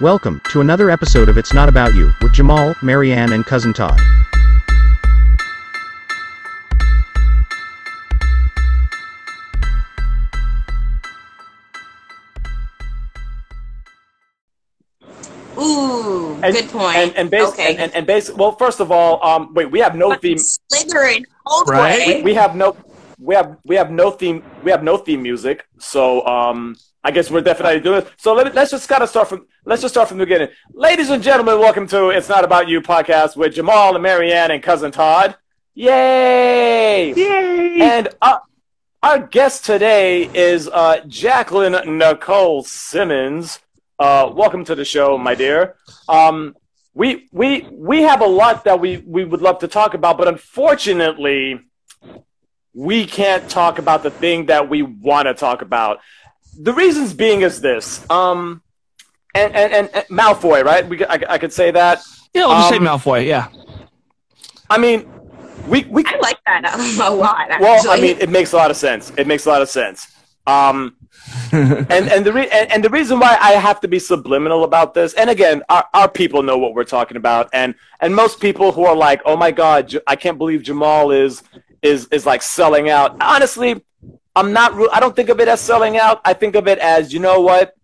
Welcome to another episode of It's Not About You with Jamal, Marianne, and Cousin Todd. Ooh, And, good point. And and, bas- okay. and, and, and basically, well, first of all, um, wait, we have no Fucking theme. Slytherin, old Right? way. We have no. We have we have no theme. We have no theme music. So um, I guess we're definitely doing it. So let, let's just gotta start from. Let's just start from the beginning. Ladies and gentlemen, welcome to It's Not About You podcast with Jamal and Marianne and cousin Todd. Yay! Yay! And uh, our guest today is uh, Jacquelyn Nicole Simmons. Uh, welcome to the show, my dear. Um, we we we have a lot that we we would love to talk about, but unfortunately, we can't talk about the thing that we want to talk about. The reasons being is this. Um, and and, and, and Malfoy, right? We I, I could say that. yeah, I'll just say um, Malfoy. Yeah. I mean, we we I like that a, a lot. Actually. Well, I mean, it makes a lot of sense. It makes a lot of sense. Um, and and the re- and, and the reason why I have to be subliminal about this, and again, our, our people know what we're talking about, and and most people who are like, oh my god, J- I can't believe Jamal is is is like selling out. Honestly, I'm not. I don't think of it as selling out. I think of it as you know what.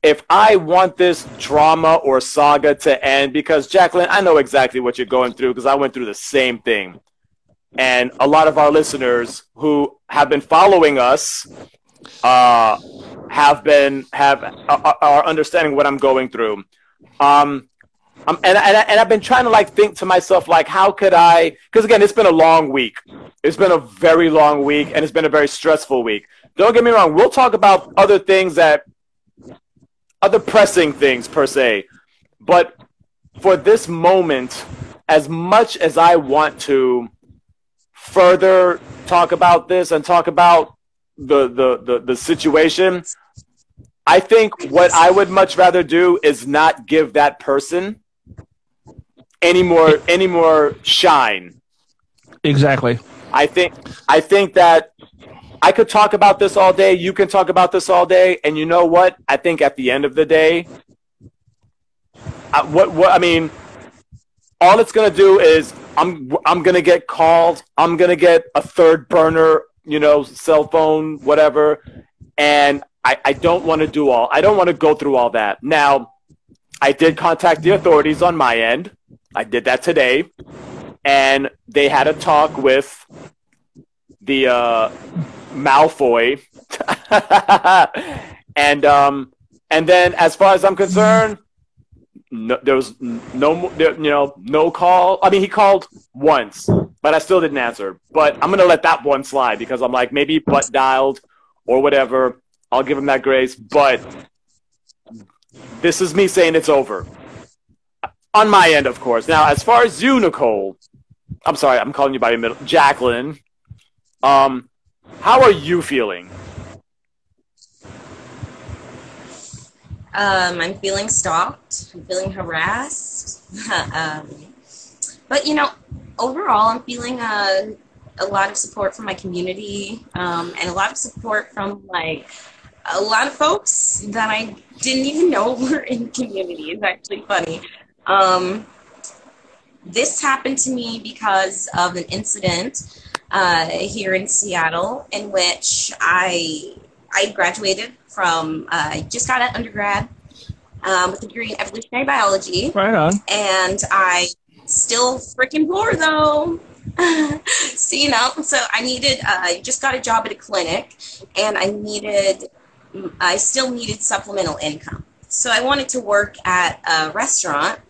If I want this drama or saga to end, because Jacquelyn, I know exactly what you're going through because I went through the same thing and a lot of our listeners who have been following us uh, have been have are, are understanding what I'm going through. Um, um, and, and, and I've been trying to like think to myself like how could I? Because again, it's been a long week. It's been a very long week, and it's been a very stressful week. Don't get me wrong. We'll talk about other things that other pressing things per se, but for this moment, as much as I want to further talk about this and talk about the, the, the, the situation, I think what I would much rather do is not give that person any more any more shine. Exactly. I think I think that I could talk about this all day. You can talk about this all day, and you know what? I think at the end of the day, I, what what I mean, all it's gonna do is I'm I'm gonna get called. I'm gonna get a third burner, you know, cell phone, whatever, and I I don't want to do all. I don't want to go through all that. Now, I did contact the authorities on my end. I did that today, and they had a talk with the uh, Malfoy, and um, and then as far as I'm concerned, no, there was no you know no call. I mean, he called once, but I still didn't answer. But I'm gonna let that one slide because I'm like maybe butt dialed or whatever. I'll give him that grace, but this is me saying it's over on my end, of course. Now, as far as you, Nicole, I'm sorry, I'm calling you by your middle, Jacquelyn. Um, how are you feeling? um, I'm feeling stalked. I'm feeling harassed. um, but you know, overall, I'm feeling a a lot of support from my community, um, and a lot of support from like a lot of folks that I didn't even know were in the community. It's actually funny. Um, this happened to me because of an incident uh, here in Seattle in which I I graduated from uh, I just got an undergrad um, with a degree in evolutionary biology, Right on. and I still freaking poor though. so you know, so I needed. Uh, I just got a job at a clinic, and I needed. I still needed supplemental income. So I wanted to work at a restaurant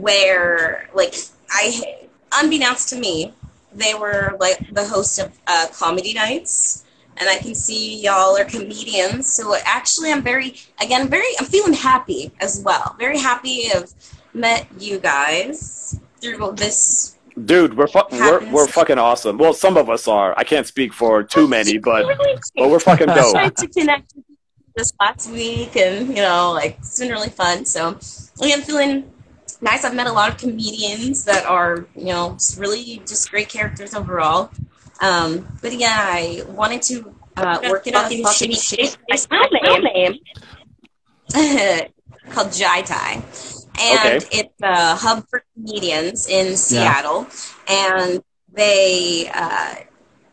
where, like, I, unbeknownst to me, they were like the host of uh, comedy nights, and I can see y'all are comedians. So actually, I'm very, again, very, I'm feeling happy as well. Very happy have met you guys through this. Dude, we're, fu- we're, we're fucking awesome. Well, some of us are. I can't speak for too many, but, but we're fucking I dope. tried to connect this last week, and you know, like it's been really fun. So I'm feeling nice. I've met a lot of comedians that are, you know, really just great characters overall. Um, but again, I wanted to uh, work in a fucking shitty shit. My name. called Jai Thai, and Okay. it's a hub for comedians in Seattle, and they. Uh,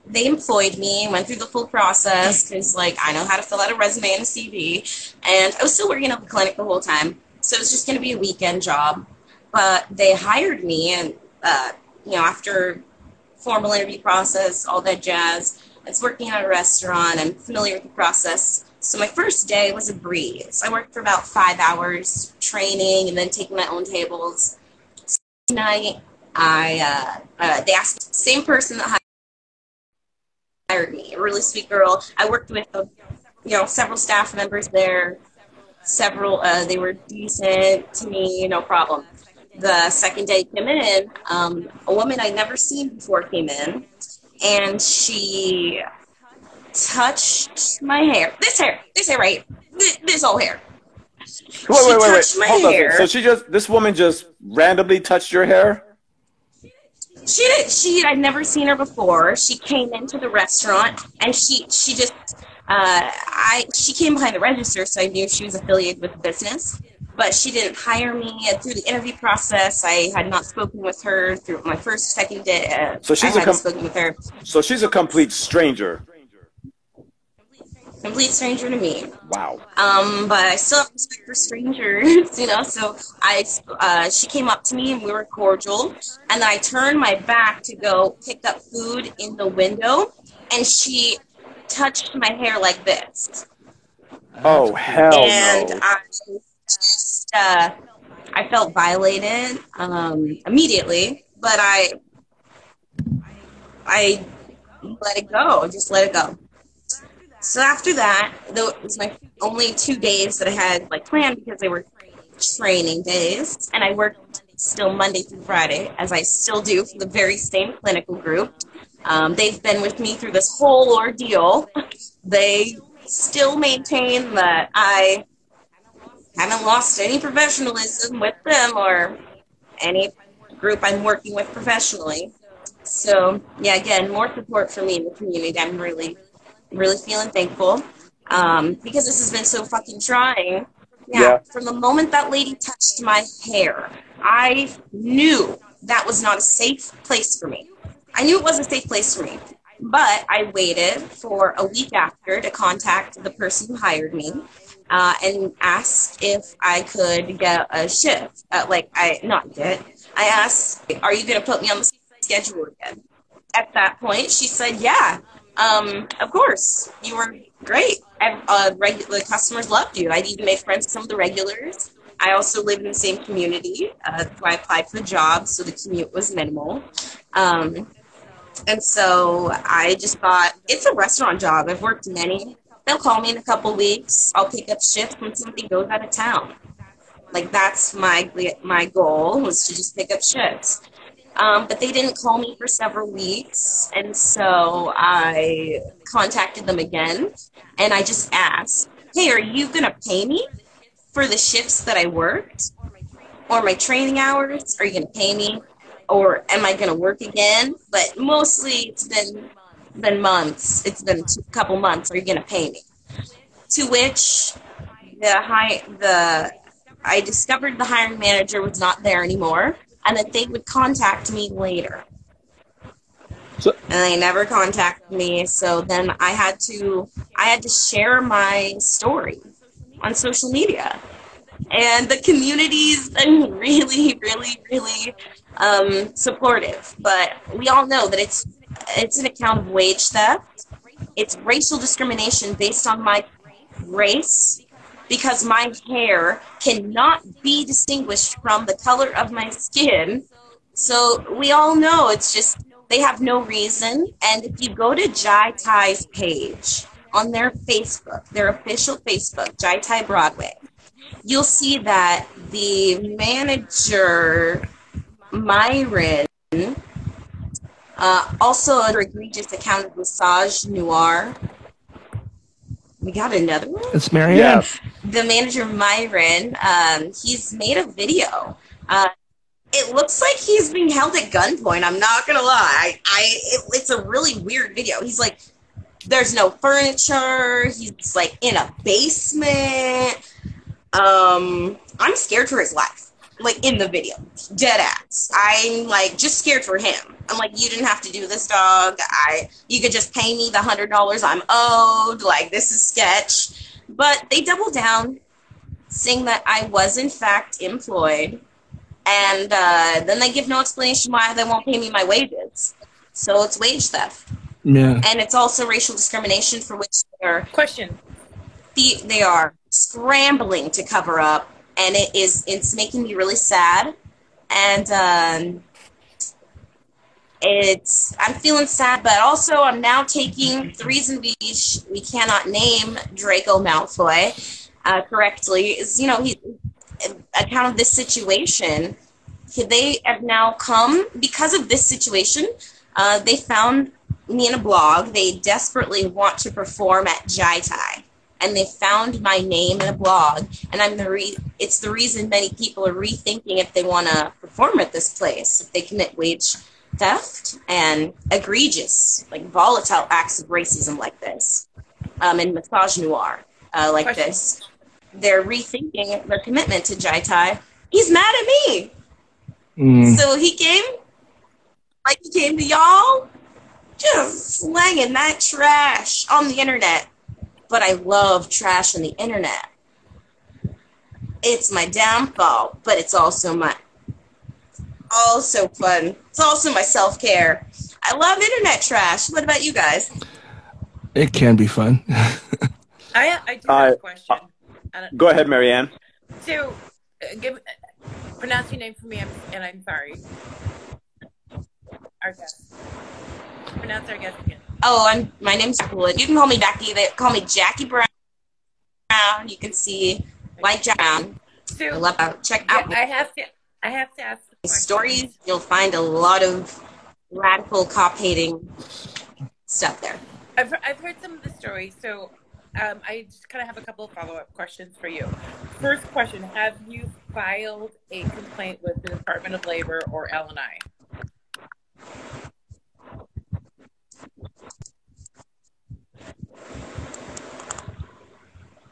they employed me, went through the full process because, like, I know how to fill out a resume and a CV, and I was still working at the clinic the whole time. So it was just going to be a weekend job. But they hired me, and uh, you know, after formal interview process, all that jazz. I was working at a restaurant. I'm familiar with the process. So my first day was a breeze. I worked for about five hours training and then taking my own tables. Second Night, I uh, uh, they asked the same person that hired me, a really sweet girl. I worked with uh, you know several staff members there. Several uh, they were decent to me, no problem the second day came in, um, a woman I'd never seen before came in, and she touched my hair. This hair, this hair right, this, this whole hair. Wait, wait, wait, wait. Hold on. hair. So she just this woman just randomly touched your hair? She did. She I'd never seen her before. She came into the restaurant, and she she just uh, I she came behind the register, so I knew she was affiliated with the business. But she didn't hire me And through the interview process. I had not spoken with her through my first, second day. Uh, So she's I a hadn't com- spoken with her. So she's a complete stranger. Complete stranger to me. Wow. Um, but I still have respect for strangers, you know. So I, uh, she came up to me and we were cordial, and I turned my back to go pick up food in the window, and she touched my hair like this, Oh hell and no. I just, uh, I felt violated um, immediately, but I, I let it go, just let it go. So after that, though it was my only two days that I had like planned because they were training days, and I worked still Monday through Friday, as I still do for the very same clinical group. Um, they've been with me through this whole ordeal. They still maintain that I haven't lost any professionalism with them or any group I'm working with professionally. So yeah, again, more support for me in the community. I'm really, really feeling thankful um, because this has been so fucking trying. Yeah, Yeah. from the moment that lady touched my hair, I knew that was not a safe place for me. I knew it was a safe place for me, but I waited for a week after to contact the person who hired me uh, and asked if I could get a shift. Uh, like I not get. I asked, "Are you going to put me on the schedule again?" At that point, she said, "Yeah, um, of course. You were great. Uh, the customers loved you. I'd even made friends with some of the regulars. I also lived in the same community, uh, so I applied for the job, so the commute was minimal. Um, and so I just thought, it's a restaurant job. I've worked many. They'll call me in a couple weeks. I'll pick up shifts when somebody goes out of town. Like that's my my goal was to just pick up shifts. Um, but they didn't call me for several weeks, and so I contacted them again, and I just asked, "Hey, are you gonna pay me for the shifts that I worked, or my training hours? Are you gonna pay me, or am I gonna work again?" But mostly, it's been been months. It's been a couple months. Are you gonna pay me? To which the high the I discovered the hiring manager was not there anymore, and that they would contact me later. So- and they never contacted me. So then I had to I had to share my story on social media, and the community's been really, really, really um, supportive. But we all know that it's it's an account of wage theft. It's racial discrimination based on my race because my hair cannot be distinguished from the color of my skin. So we all know it's just they have no reason. And if you go to Jai Thai's page on their Facebook, their official Facebook, Jai Thai Broadway, you'll see that the manager Myron uh, also an egregious account of misogynoir. We got another one It's Marianne. Yeah. the manager Myron, um, he's made a video. Uh, it looks like he's being held at gunpoint. I'm not gonna lie. I it, it's a really weird video. He's like, there's no furniture. He's like in a basement. Um, I'm scared for his life. Like in the video, dead ass. I'm like just scared for him. I'm like, you didn't have to do this, dog. I, you could just pay me the hundred dollars I'm owed. Like this is sketch. But they double down, saying that I was in fact employed, and uh, then they give no explanation why they won't pay me my wages. So it's wage theft. Yeah. And it's also racial discrimination for which they're Question. the, they are scrambling to cover up, and it is it's making me really sad. And um, it's I'm feeling sad, but also I'm now taking the reason we sh- we cannot name Draco Malfoy uh, correctly is you know he account of this situation. They have now come because of this situation. Uh, they found me in a blog. They desperately want to perform at Jai Thai, and they found my name in a blog. And I'm the re- it's the reason many people are rethinking if they want to perform at this place, if they commit wage theft and egregious, like volatile acts of racism like this, um, and misogynoir uh, like Question. this. They're rethinking their commitment to Jai Thai. He's mad at me. Mm. So he came, like he came to y'all, just slanging that trash on the internet. But I love trash on the internet. It's my downfall, but it's also my also fun. It's also my self care. I love internet trash. What about you guys? It can be fun. I I do have Uh, a question. I Go ahead, Marianne. So, uh, give pronounce your name for me, I'm, and I'm sorry. Our guest. Pronounce our guest again. Oh, I'm my name's Wood. You can call me Jackie. They call me Jackie Brown. You can see like Brown. So, I love out. Check yeah, out I have to. I have to ask. The my question. stories. You'll find a lot of radical cop hating stuff there. I've, I've heard some of the stories, so um, I just kind of have a couple of follow up questions for you. First question Have you filed a complaint with the Department of Labor or LNI?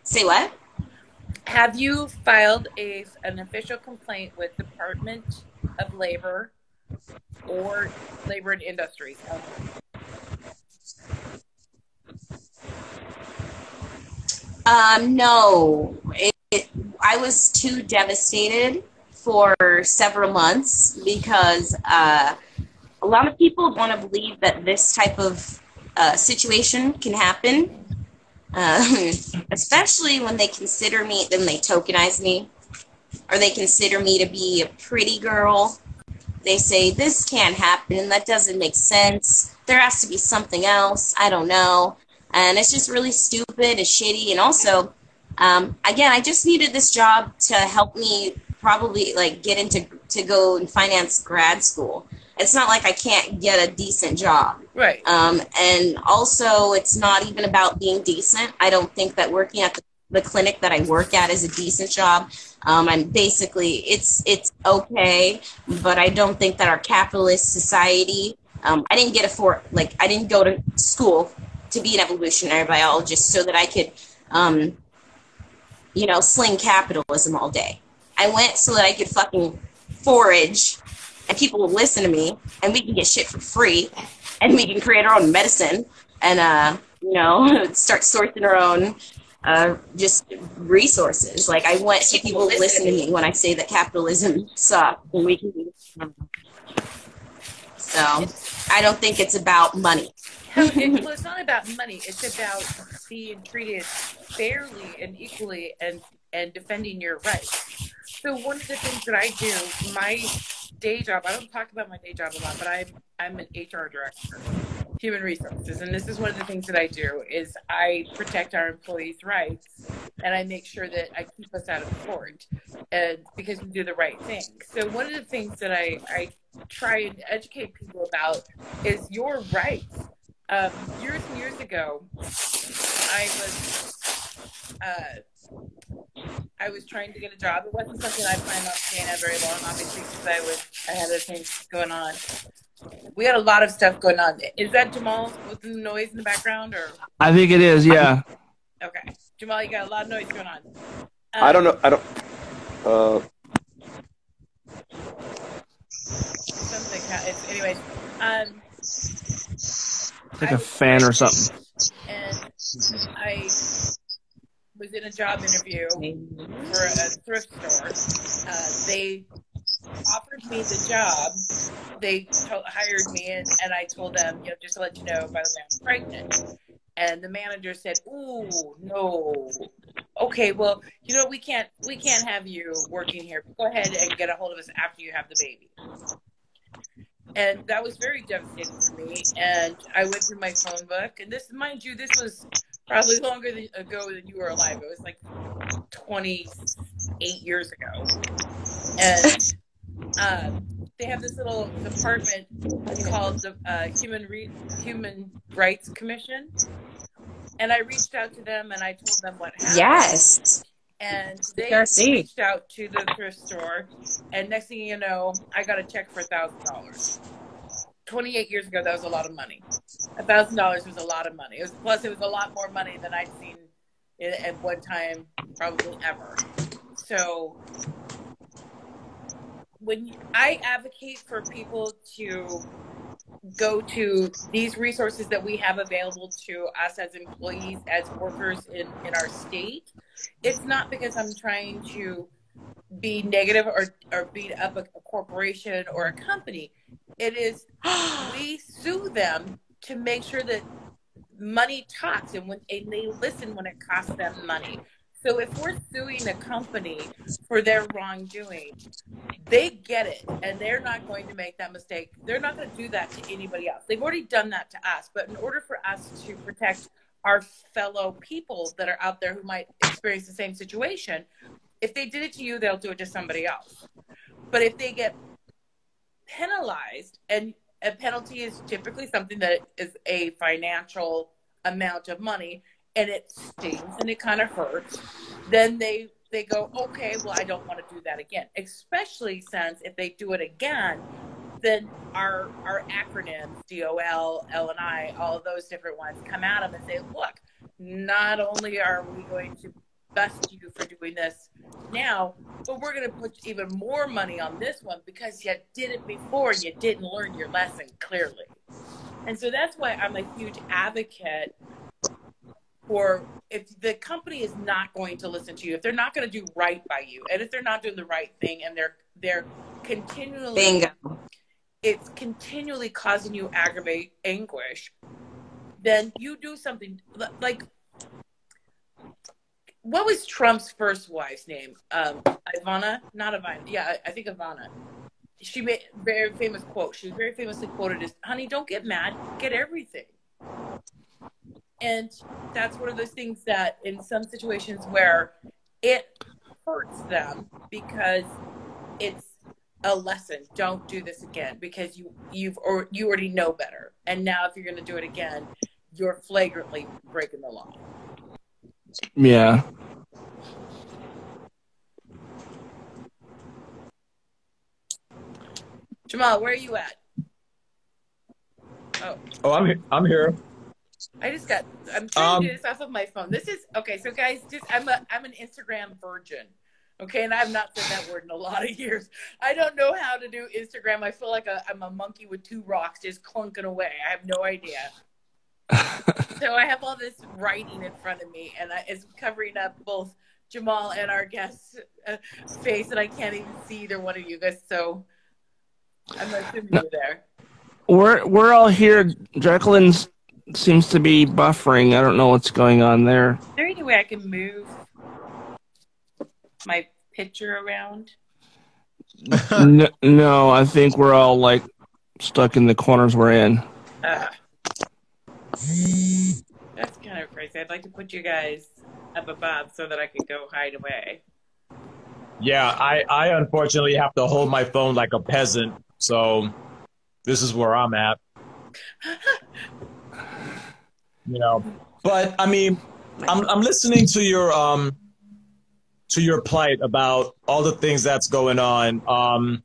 Say what? Have you filed a, an official complaint with Department of Labor or Labor and Industries? Um, no. It, it, I was too devastated for several months because uh, a lot of people want to believe that this type of uh, situation can happen, uh, especially when they consider me, then they tokenize me, or they consider me to be a pretty girl. They say, this can't happen, that doesn't make sense, there has to be something else, I don't know. And it's just really stupid and shitty. And also um, again i just needed this job to help me probably like get into to go and finance grad school it's not like i can't get a decent job Right. um, and also it's not even about being decent i don't think that working at the, the clinic that i work at is a decent job um, i'm basically it's it's okay but i don't think that our capitalist society um, i didn't get a for like i didn't go to school to be an evolutionary biologist so that I could, um, you know, sling capitalism all day. I went so that I could fucking forage and people will listen to me and we can get shit for free and we can create our own medicine and, uh, you know, start sourcing our own uh, just resources. Like I want people will listen to me when I say that capitalism sucks and we can. So I don't think it's about money. It, well, it's not about money. It's about being treated fairly and equally and, and defending your rights. So one of the things that I do, my day job, I don't talk about my day job a lot, but I'm, I'm an HR director, human resources. And this is one of the things that I do is I protect our employees' rights and I make sure that I keep us out of court and because we do the right thing. So one of the things that I, I try and educate people about is your rights um, years and years ago, I was uh, I was trying to get a job. It wasn't something I planned on staying at very long, obviously, because I was I had other things going on. We had a lot of stuff going on. Is that Jamal with the noise in the background, or I think it is, yeah. okay, Jamal, you got a lot of noise going on. I don't know. I don't. Uh, Something. ha- It's, anyways, um, Like I a was fan or something. And I was in a job interview for a thrift store. Uh, they offered me the job. They to- hired me, and, and I told them, you know, just to let you know, by the way, I'm pregnant. And the manager said, "Ooh, no. Okay, well, you know, we can't we can't have you working here. Go ahead and get a hold of us after you have the baby." And that was very devastating for me. And I went through my phone book, and this, mind you, this was probably longer than, ago than you were alive. It was like 28 years ago. And um, they have this little department called the uh, Human Re- Human Rights Commission. And I reached out to them and I told them what happened. Yes. And they PRC. reached out to the thrift store, and next thing you know, I got a check for a thousand dollars. Twenty-eight years ago, that was a lot of money. A thousand dollars was a lot of money. It was plus it was a lot more money than I'd seen at one time, probably ever. So when I advocate for people to go to these resources that we have available to us as employees, as workers in, in our state, it's not because I'm trying to be negative or, or beat up a, a corporation or a company. It is we sue them to make sure that money talks and when and they listen when it costs them money. So if we're suing a company for their wrongdoing, they get it and they're not going to make that mistake. They're not going to do that to anybody else. They've already done that to us. But in order for us to protect our fellow people that are out there who might experience the same situation, if they did it to you, they'll do it to somebody else. But if they get penalized, and a penalty is typically something that is a financial amount of money, and it stings and it kind of hurts, then they they go, okay, well, I don't want to do that again. Especially since if they do it again, then our our acronyms DOL, L and I, all those different ones come at them and say, look, not only are we going to bust you for doing this now, but we're going to put even more money on this one because you did it before and you didn't learn your lesson clearly. And so that's why I'm a huge advocate for if the company is not going to listen to you, if they're not going to do right by you, and if they're not doing the right thing and they're they're continually Bingo. it's continually causing you aggravate anguish, then you do something like what was Trump's first wife's name? Um, Ivana, not Ivana. Yeah, I, I think Ivana. She made very famous quote. She was very famously quoted as, "Honey, don't get mad, get everything." And that's one of those things that, in some situations where it hurts them because it's a lesson. Don't do this again because you you've or you already know better. And now, if you're going to do it again, you're flagrantly breaking the law. Yeah. Jamal, where are you at? Oh, Oh, I'm here. I'm here. I just got. I'm trying to do Um, this off of my phone. This is okay. So, guys, just I'm a I'm an Instagram virgin. Okay, and I have not said that word in a lot of years. I don't know how to do Instagram. I feel like a, I'm a monkey with two rocks just clunking away. I have no idea. So I have all this writing in front of me, and I, it's covering up both Jamal and our guest's uh, face, and I can't even see either one of you guys. So I'm assuming you're there. We're we're all here. Jacquelyn's seems to be buffering. I don't know what's going on there. Is there any way I can move my picture around? no, no, I think we're all like stuck in the corners we're in. Uh, that's kind of crazy. I'd like to put you guys up above so that I could go hide away. Yeah, I, I unfortunately have to hold my phone like a peasant. So this is where I'm at. You know, but I mean, I'm I'm listening to your um to your plight about all the things that's going on. Um,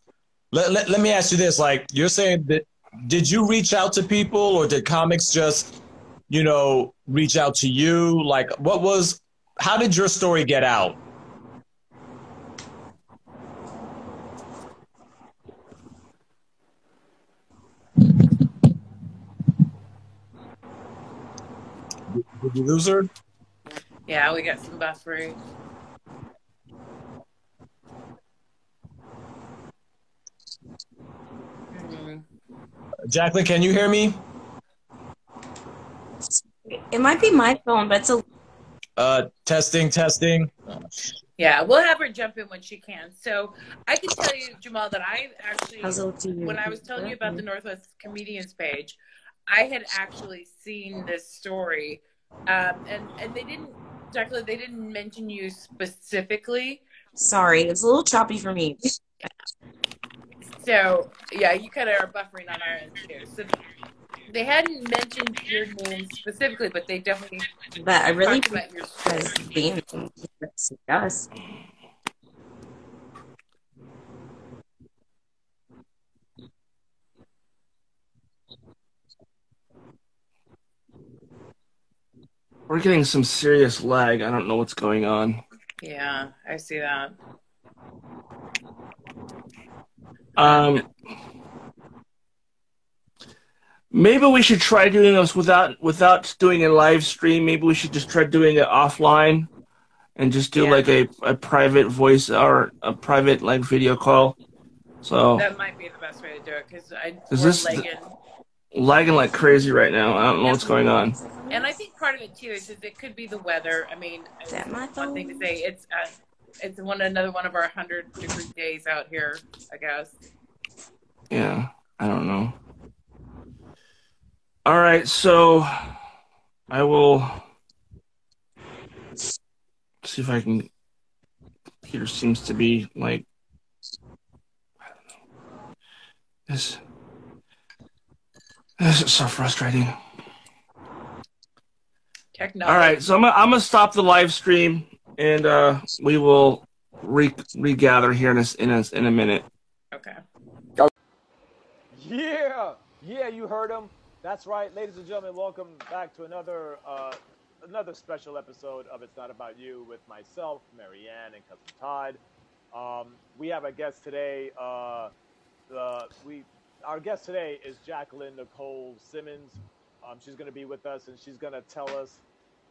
let, let, let me ask you this: like, you're saying that did you reach out to people or did comics just you know reach out to you? Like what was how did your story get out? Did you lose her? Yeah we got some buffering. Jacquelyn, can you hear me? It might be my phone, but it's a Uh, testing, testing. Yeah, we'll have her jump in when she can. So I can tell you, Jamal, that I actually, how's it to you? when I was telling you about the Northwest Comedians page, I had actually seen this story, um, and and they didn't, Jacquelyn, they didn't mention you specifically. Sorry, it's a little choppy for me. So yeah, you kind of are buffering on our end too. So they hadn't mentioned your name specifically, but they definitely But I really talked about your guys being yes. We're getting some serious lag. I don't know what's going on. Yeah, I see that. Um, maybe we should try doing this without without doing a live stream. Maybe we should just try doing it offline and just do Yeah. like a, a private voice or a private like video call. So That might be the best way to do it because I Is this lagging. lagging like crazy right now. I don't know what's going on. And I think part of it too is that it could be the weather. I mean, that my it's one thing to say it's uh, it's one another one of our hundred degree days out here. I guess. Yeah, I don't know. All right, so I will see if I can. Computer seems to be like I don't know. This this is so frustrating. Technology. All right, so I'm gonna, I'm gonna stop the live stream and uh, we will re- regather here in a, s- in a in a minute. Okay. Yeah, yeah, you heard him. That's right, ladies and gentlemen. Welcome back to another uh, another special episode of "It's Not About You" with myself, Marianne, and cousin Todd. Um, we have a guest today. Uh, the we our guest today is Jacquelyn Nicole Simmons. Um, she's going to be with us, and she's going to tell us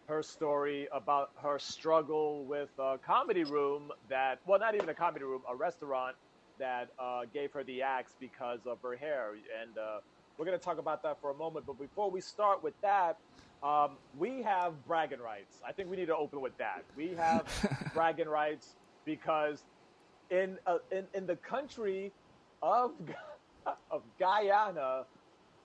her story about her struggle with a comedy room that, well, not even a comedy room, a restaurant that uh, gave her the axe because of her hair. And uh, we're going to talk about that for a moment. But before we start with that, um, we have bragging rights. I think we need to open with that. We have bragging rights because in, uh, in in the country of of Guyana,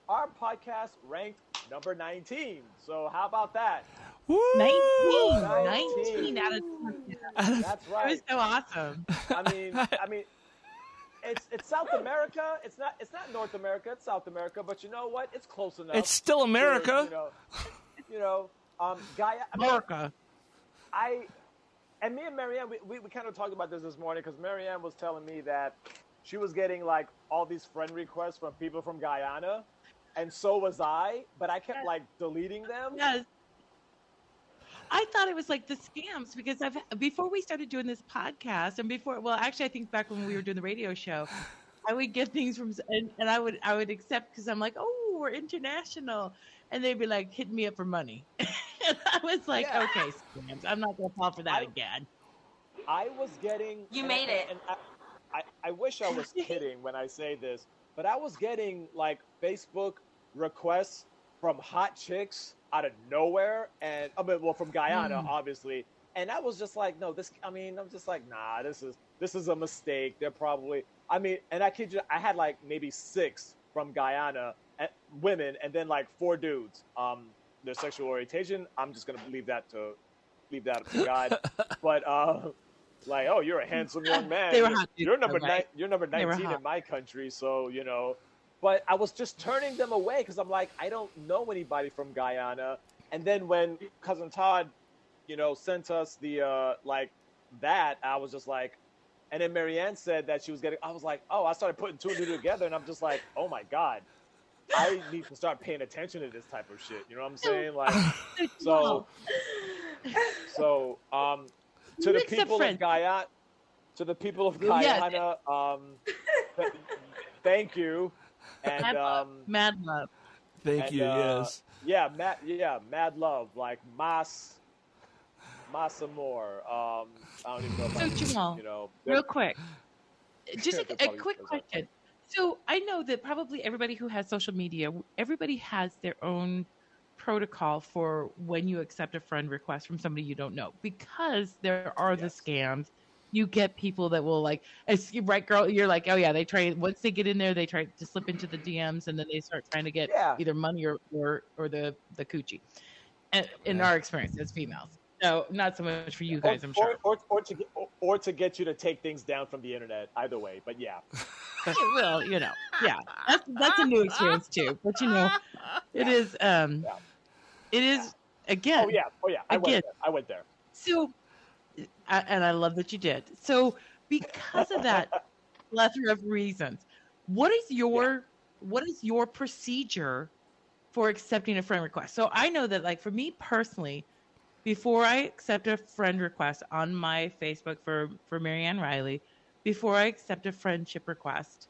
our podcast ranked number 19. So how about that? 19, 19. 19 out of 20. That's That was so awesome. I mean, I mean, it's it's South America. It's not it's not North America. It's South America. But you know what? It's close enough. It's still to, America. you know, you know, um, Gaia. I mean, America. I and me and Marianne, we, we, we kind of talked about this this morning because Marianne was telling me that she was getting like all these friend requests from people from Guyana, and so was I. But I kept like deleting them. Yes. I thought it was like the scams because I've before we started doing this podcast and before well actually I think back when we were doing the radio show I would get things from and, and I would I would accept because I'm like oh we're international and they'd be like hitting me up for money and I was like Yeah. okay scams I'm not gonna fall for that I- again I was getting. You and- made it. And I, I, I wish I was kidding when I say this, but I was getting like Facebook requests from hot chicks out of nowhere, and I mean, well, from Guyana, Mm. obviously. And I was just like, no, this. I mean, I'm just like, nah, this is this is a mistake. They're probably. I mean, and I kid you, I had like maybe six from Guyana, eh, women, and then like four dudes. Um, their sexual orientation, I'm just gonna leave that to leave that to God. but uh, like, oh, you're a handsome young man. They were You're- You're number though, right? You're number 19 in my country, so you know. But I was just turning them away because I'm like, I don't know anybody from Guyana. And then when cousin Todd, you know, sent us the uh, like that, I was just like, and then Marianne said that she was getting. I was like, oh, I started putting two and two together, and I'm just like, oh my god, I need to start paying attention to this type of shit. You know what I'm saying? Like, so, so, um, to the people of. Guyana, to the people of. Guyana, um, th- thank you, and Mad love. um, mad love Thank And, you. uh, yes. Yeah, mad. Yeah, mad love. Like mas, mas amor. Um, I don't even know. So, I, Jamal, you know, Real quick, just a, a quick question. So I know that probably everybody who has social media, everybody has their own protocol for when you accept a friend request from somebody you don't know because there are the scams. You get people that will like, as right, girl. You're like, oh yeah, they try. Once they get in there, they try to slip into the DMs, and then they start trying to get Yeah. either money or or, or the the coochie. And, in Yeah. our experience as females, no, not so much for you or, guys, I'm sure. or, or, or to get, or, or to get you to take things down from the internet. Either way, but yeah. well, you know, yeah, that's that's a new experience too. But you know, it is um, Yeah. it is again. Oh yeah. Oh yeah. I Again. went there. I went there. So, I, and I love that you did. So, because of that plethora of reasons, what is your what is your procedure for accepting a friend request? So I know that, like for me personally, before I accept a friend request on my Facebook for for Marianne Riley, before I accept a friendship request,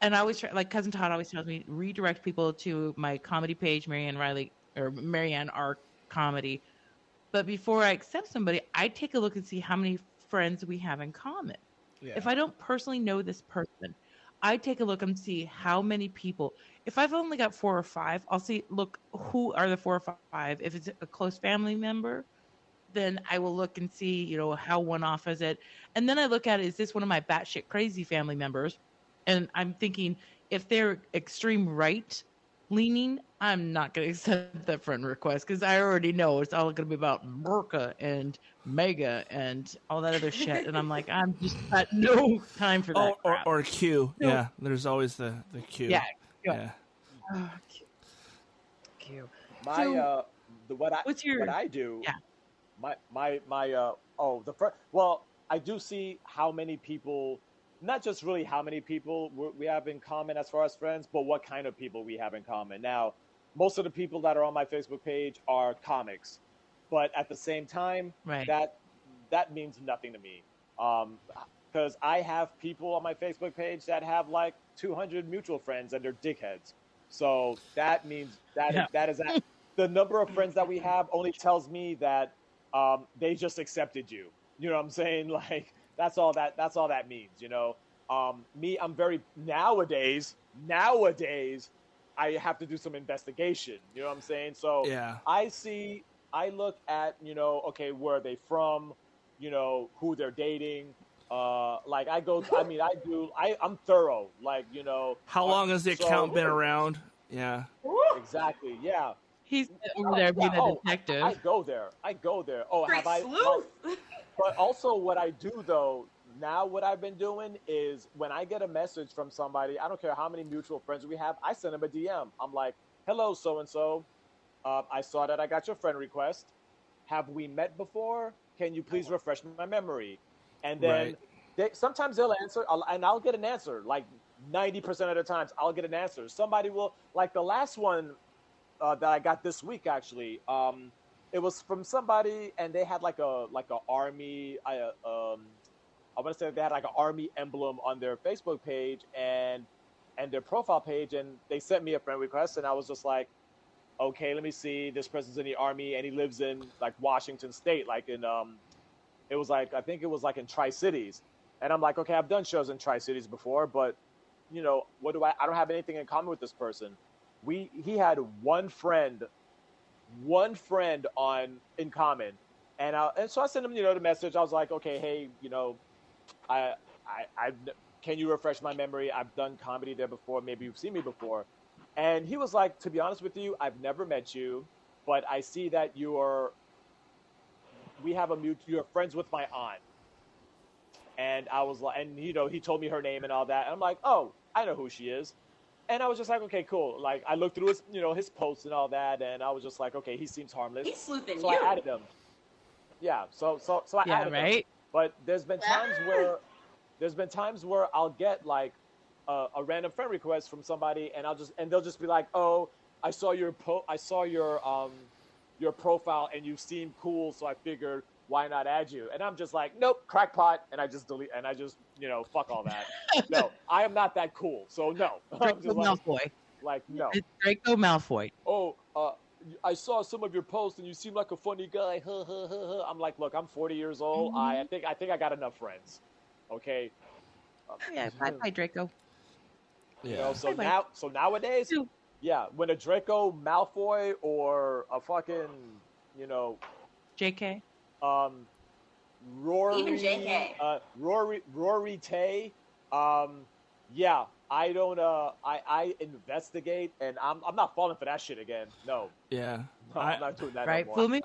and I always try, like cousin Todd always tells me redirect people to my comedy page, Marianne Riley or Marianne R comedy. But before I accept somebody, I take a look and see how many friends we have in common. Yeah. If I don't personally know this person, I take a look and see how many people. If I've only got four or five, I'll see look who are the four or five. If it's a close family member, then I will look and see, you know, how one off is it. And then I look at is this one of my batshit crazy family members? And I'm thinking if they're extreme right leaning, I'm not going to accept that friend request because I already know it's all going to be about Merca and MAGA and all that other shit. And I'm like, I'm just got no time for that. Oh, or, crap. or Q. No. Yeah, there's always the the Q. yeah, yeah. Oh, Q. Q. My So, uh, the, what I what's your- what I do. Yeah. My my my uh oh the first well I do see how many people not just really how many people we we have in common as far as friends, but what kind of people we have in common. Now, most of the people that are on my Facebook page are comics, but at the same time, Right. that that means nothing to me. Um, because I have people on my Facebook page that have like 200 mutual friends and they're dickheads. So that means that Yeah. that is the number of friends that we have only tells me that um, they just accepted you. You know what I'm saying? Like that's all that that's all that means. You know, um, me, I'm very nowadays. Nowadays, I have to do some investigation. You know what I'm saying? So Yeah. I see. I look at you know, okay, where are they from? You know, who they're dating. Uh, like I go. I mean, I do. I I'm thorough. Like you know. How uh, long has the so- account been around? Yeah. Exactly. Yeah. He's over there being a oh, detective. I, I go there. I go there. Oh, Great have I? But also, what I do though now, what I've been doing is when I get a message from somebody, I don't care how many mutual friends we have, I send them a DM. I'm like, "Hello, so and so. I saw that I got your friend request. Have we met before? Can you please refresh my memory?" And then Right. they, sometimes they'll answer, and I'll get an answer. Like ninety percent of the times, I'll get an answer. Somebody will, like the last one uh, that I got this week actually. Um, it was from somebody, and they had like a like a army. I uh, um, I want to say they had like an army emblem on their Facebook page and and their profile page, and they sent me a friend request, and I was just like, okay, let me see. This person's in the army, and he lives in like Washington State, like in um, it was like I think it was like in Tri Cities, and I'm like, okay, I've done shows in Tri Cities before, but you know, what do I? I don't have anything in common with this person. We he had one friend, one friend on in common, and I, and so I sent him, you know, the message. I was like, okay, hey, you know, I I I can you refresh my memory? I've done comedy there before. Maybe you've seen me before. And he was like, to be honest with you, I've never met you, but I see that you are. We have a mute. You're friends with my aunt. And I was like, and you know, he told me her name and all that. And I'm like, oh, I know who she is. And I was just like, okay, cool. Like I looked through his, you know, his posts and all that, and I was just like, okay, he seems harmless. He's sleuthing so you. I added him. Yeah. So so so I yeah, added him. right. But there's been times where there's been times where I'll get like a, a random friend request from somebody, and I'll just and they'll just be like, "Oh, I saw your po- I saw your um your profile, and you seem cool, so I figured why not add you?" And I'm just like, "Nope, crackpot," and I just delete and I just you know fuck all that. no, I am not that cool, so no. Draco like, Malfoy. Like no. It's Draco Malfoy. oh, uh, I saw some of your posts and you seem like a funny guy. Huh, huh, huh, huh. I'm like, look, I'm 40 years old. I, I think I think I got enough friends. Okay. Uh, yeah, bye bye Draco. You know, so Bye-bye. now, so nowadays, yeah, when a Draco Malfoy or a fucking, you know, JK. Um, Rory, Even JK. uh, Rory, Rory Tay, um, yeah, I don't, uh, I, I investigate, and I'm, I'm not falling for that shit again. No, Yeah. no I- I'm not doing that Right? no more. Fool me.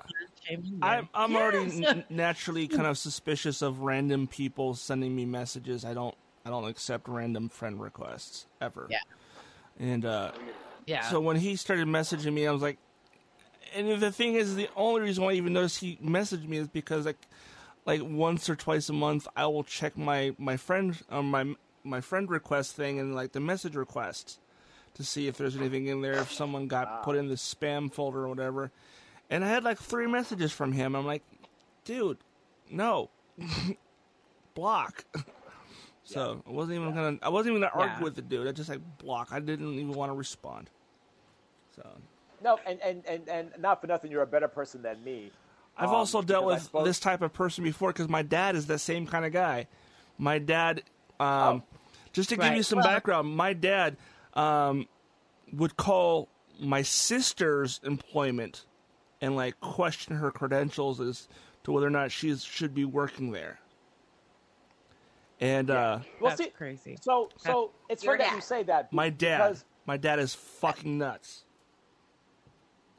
I'm I'm already n- naturally kind of suspicious of random people sending me messages. I don't I don't accept random friend requests ever. Yeah. And uh, Yeah. so when he started messaging me, I was like, and the thing is, the only reason why I even noticed he messaged me is because like like once or twice a month, I will check my my friend um, my my friend request thing and like the message requests to see if there's anything in there, if someone got put in the spam folder or whatever. And I had like three messages from him. I'm like, dude, no, block. so I wasn't even gonna. I wasn't even gonna Yeah. argue with the dude. I just like block. I didn't even want to respond. So No, and, and, and, and not for nothing, you're a better person than me. I've Um, also dealt with suppose- this type of person before because my dad is the same kind of guy. My dad, um, just to give you some Well- background, my dad um, would call my sister's employment and like question her credentials as to whether or not she should be working there. And uh, Well, That's see, crazy. So, so it's Your funny that you say that. my dad, Because, my dad is fucking nuts.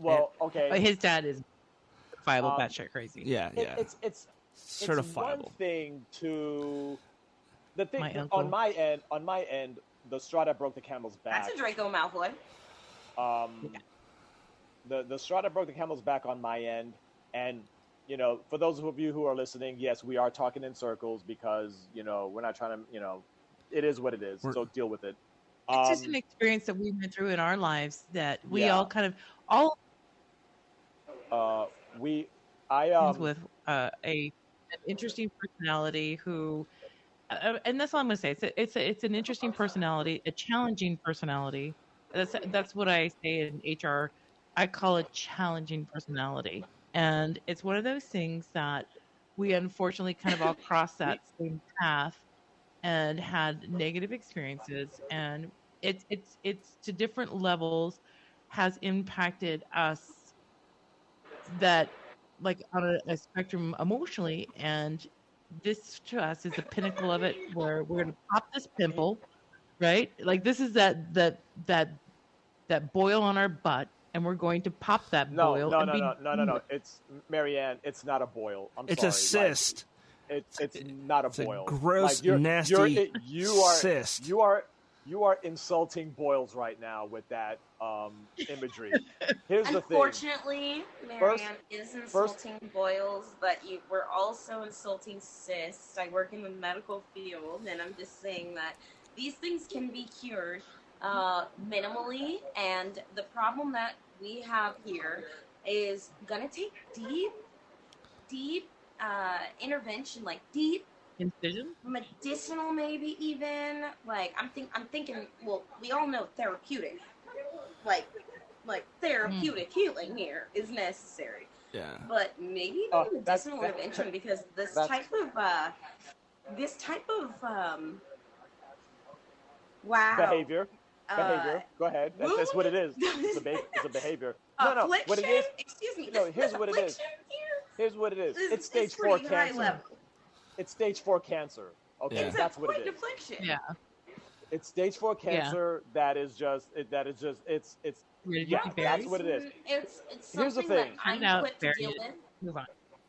Well, okay. But his dad is viable Um, batshit crazy. Yeah, It- yeah, It's, it's, it's one certifiable. thing to the thing My on my end. On my end, the straw that broke the camel's back. That's a Draco Malfoy. um, the the straw that broke the camel's back on my end, and you know, for those of you who are listening, yes, we are talking in circles because you know we're not trying to, you know, it is what it is. We're- so deal with it. It's just Um, an experience that we went through in our lives that we Yeah. all kind of all uh, we, I um, with uh, a an interesting personality who, uh, and that's all I'm going to say. It's a, it's a, it's an interesting personality, a challenging personality. That's that's what I say in HR. I call it challenging personality, and it's one of those things that we unfortunately kind of all cross that same path and had negative experiences, and it's it's it's to different levels has impacted us that like on a, a spectrum emotionally and this to us is the pinnacle of it where we're gonna pop this pimple right like this is that that that that boil on our butt and we're going to pop that no, boil no, and no, be no, no, no, no. It's Marianne. It's not a boil. I'm It's sorry. a cyst. Like, it's it's not a It's a boil. gross, Like, you're, nasty you're, it- you are cyst. you are you are insulting boils right now with that um, imagery. Here's the thing. Unfortunately, First- Marianne is first- insulting boils, but you, we're also insulting cysts. I work in the medical field, and I'm just saying that these things can be cured uh, minimally. And the problem that we have here is gonna take deep, deep uh, intervention, like deep incision medicinal maybe even like i'm think i'm thinking well we all know therapeutic like like therapeutic healing here is necessary Yeah. but maybe even Oh, that's- medicinal that- intervention because this type of uh this type of um wow behavior. uh, Behavior. Go ahead. That's, that's what it is. It's a, be- it's a behavior. No, no. What it is? excuse me No, here's what it is. Here's what it is. is- It's is stage four pretty high cancer. Level. It's stage four cancer. Okay, Yeah. it's that's what it point is. affliction yeah It's stage four cancer. That is just. It, that is just. It's. It's. Ready Yeah, that's what it is. Mm, it's it's Here's the something thing. that I'm equipped to deal with. Move on.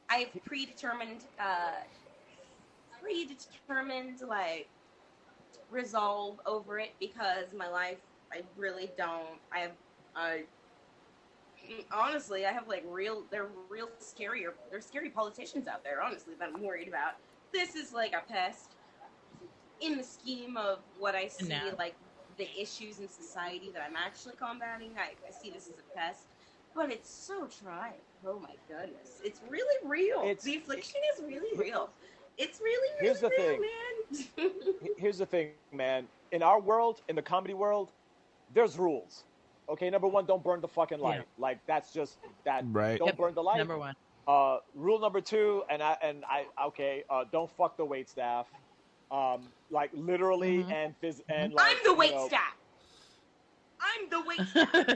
I've predetermined, uh, predetermined like resolve over it because my life, I really don't. I have, I honestly, I have like real. They're real scarier. There's scary politicians out there, honestly, that I'm worried about. This is like a pest in the scheme of what I see, No. like the issues in society that I'm actually combating. I, I see this as a pest. But it's so trying. Oh my goodness. It's really real. It's- the affliction is really real. It's really, really Here's the real, man. Here's the thing, man. In our world, in the comedy world, there's rules. Okay, number one, don't burn the fucking light. Yeah. Like that's just that. Right. Don't Yep, burn the light. Number one. Uh, rule number two, and I and I okay, uh, don't fuck the wait staff. Um, like literally Mhm. and phys- and like I'm the wait you know, staff. I'm the wait staff.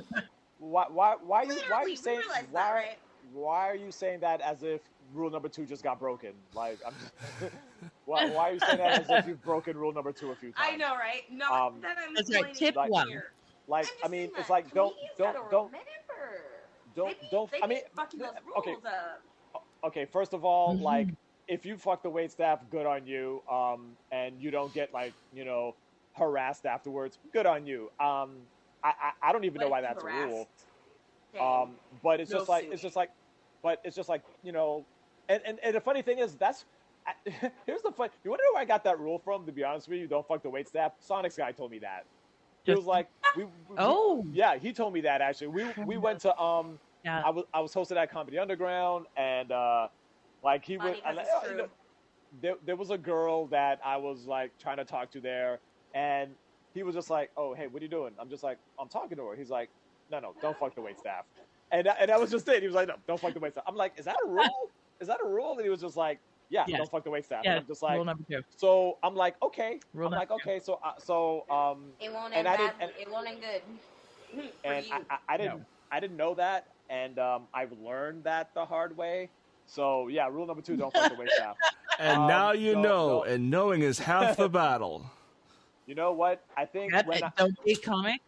Why why why are you why are you saying realize that, why right? why are you saying that as if rule number two just got broken? Like I'm just, why why are you saying that as if you've broken rule number two a few times? I know, right? No, Um, that I'm That's right. Tip it one. Like I'm just I mean, it's like don't don't don't remember. Don't They be- don't. they I mean, fucking those okay. up. okay, first of all, Mhm. like if you fuck the wait staff, good on you. Um, and you don't get like you know harassed afterwards, good on you. Um, I I, I don't even know why that's you a rule. Dang. Um, but it's No just like suing. it's just like, but it's just like you know, and and, and the funny thing is that's. I, here's the fun. You want to know where I got that rule from? To be honest with you, don't fuck the wait staff. Sonic's guy told me that. He was like, we, we- Oh, yeah, he told me that actually. We we went to um yeah. I was I was hosted at Comedy Underground, and uh, like he Funny was, I, 'cause like, oh, you know, there there was a girl that I was like trying to talk to there, and he was just like, "Oh, hey, what are you doing?" I'm just like, "I'm talking to her." He's like, "No, no, don't fuck the wait staff," and and that was just it. He was like, "No, don't fuck the wait staff." I'm like, "Is that a rule? Is that a rule?" And he was just like, "Yeah, Yes. don't fuck the wait staff." Yeah. And I'm just like, Rule number two. so I'm like, okay, Rule I'm like, number two. okay, so uh, so um, it won't and end I bad. didn't- and- it won't end good. For and you. I, I, I didn't No. I didn't know that, and um, I've learned that the hard way. So yeah, rule number two: don't fuck the wait staff. And Um, now you no, know, no. and knowing is half the battle. You know what? I think That- when I, don't date comics.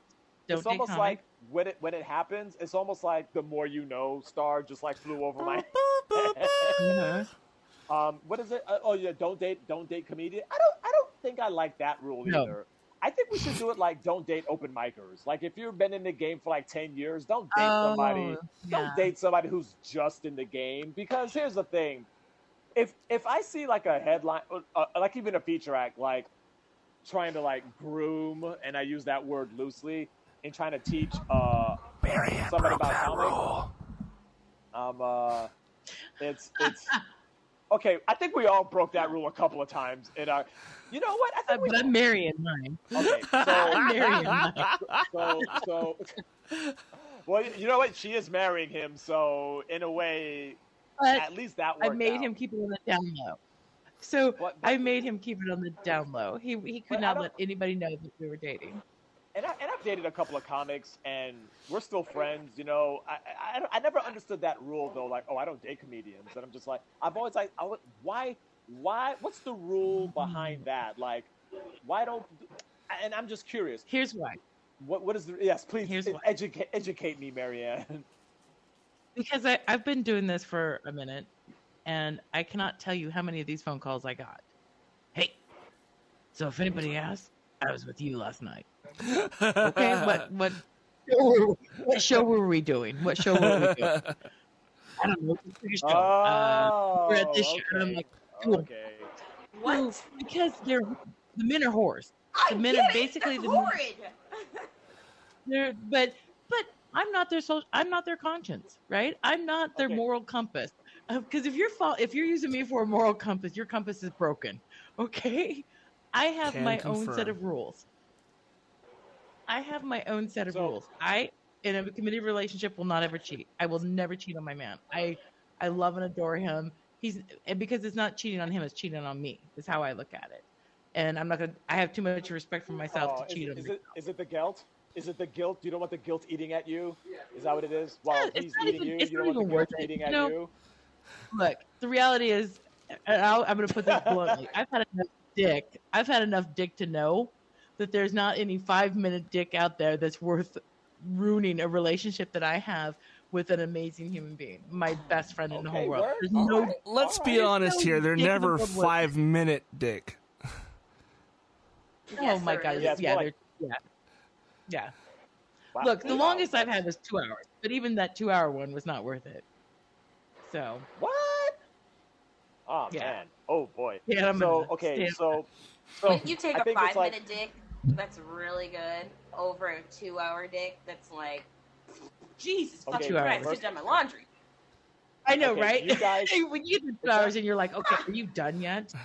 Don't it's date almost comics. like when it when it happens, it's almost like the more you know. Star just like flew over my. Mhm. um, what is it? Uh, oh yeah, don't date don't date comedian. I don't I don't think I like that rule No. either. I think we should do it like don't date open micers. Like if you've been in the game for like ten years, don't date somebody. Oh, Don't date somebody who's just in the game because here's the thing: if if I see like a headline, uh, like even a feature act, like trying to like groom, and I use that word loosely, and trying to teach uh somebody about comics, um, uh, it's it's okay. I think we all broke that rule a couple of times in our. You know what? I Uh, think we. but I'm marrying mine. Okay, so I'm marrying mine. so so well you know what she is marrying him so in a way But at least that I made out. him keep it on the down low. So But- I made him keep it on the down low. He he could I not let anybody know that we were dating. And, I, and I've dated a couple of comics and we're still friends you know I, I, I never understood that rule though like oh I don't date comedians and I'm just like I've always like I why why what's the rule behind that like why don't and I'm just curious Here's why. what what is the yes please Here's why. educate educate me Marianne Because I, I've been doing this for a minute and I cannot tell you how many of these phone calls I got. Hey, so if anybody asks, I was with you last night. Okay, what what what show were we doing? What show were we doing? I don't know. It's a pretty show. Uh, oh we're at this show. I'm okay. like, cool. okay what? because they're the men are whores. I The men get are it. basically That's the- horrid. They're but but I'm not their social. I'm not their conscience, right? I'm not their Okay. moral compass. Because if you're fa- if you're using me for a moral compass, your compass is broken. Okay, I have Can my own set of rules. I have my own set of So- rules. I in a committed relationship will not ever cheat. I will never cheat on my man. I I love and adore him. He's and because it's not cheating on him, it's cheating on me. Is how I look at it. And I'm not gonna. I have too much respect for myself Oh, to cheat is, on is it is it the guilt? Is it the guilt? Do you know what the guilt eating at you? Is that what it is? While it's he's eating even- you, you know what the guilt it. eating at you? Look, the reality is, I'll, I'm going to put this bluntly. I've had enough dick. I've had enough dick to know that there's not any five minute dick out there that's worth ruining a relationship that I have with an amazing human being, my best friend in the whole world. word. There's All no. right. Let's be right. honest no here. They're dick in the never world five minute dick. Oh my god! is. Yeah, it's Yeah, yeah, yeah. Wow. Look, the longest I've had was two hours, but even that two hour one was not worth it. So What? Oh Yeah. man. Oh boy. Yeah, I'm so okay. stand So so when you take I a think it's five like- minute dick, that's really good. Over a two hour dick, that's like Jesus Okay, fucking Two Christ, hours. just done my laundry. I know, Okay, right? you guys- when you get two hours and you're like, okay, are you done yet?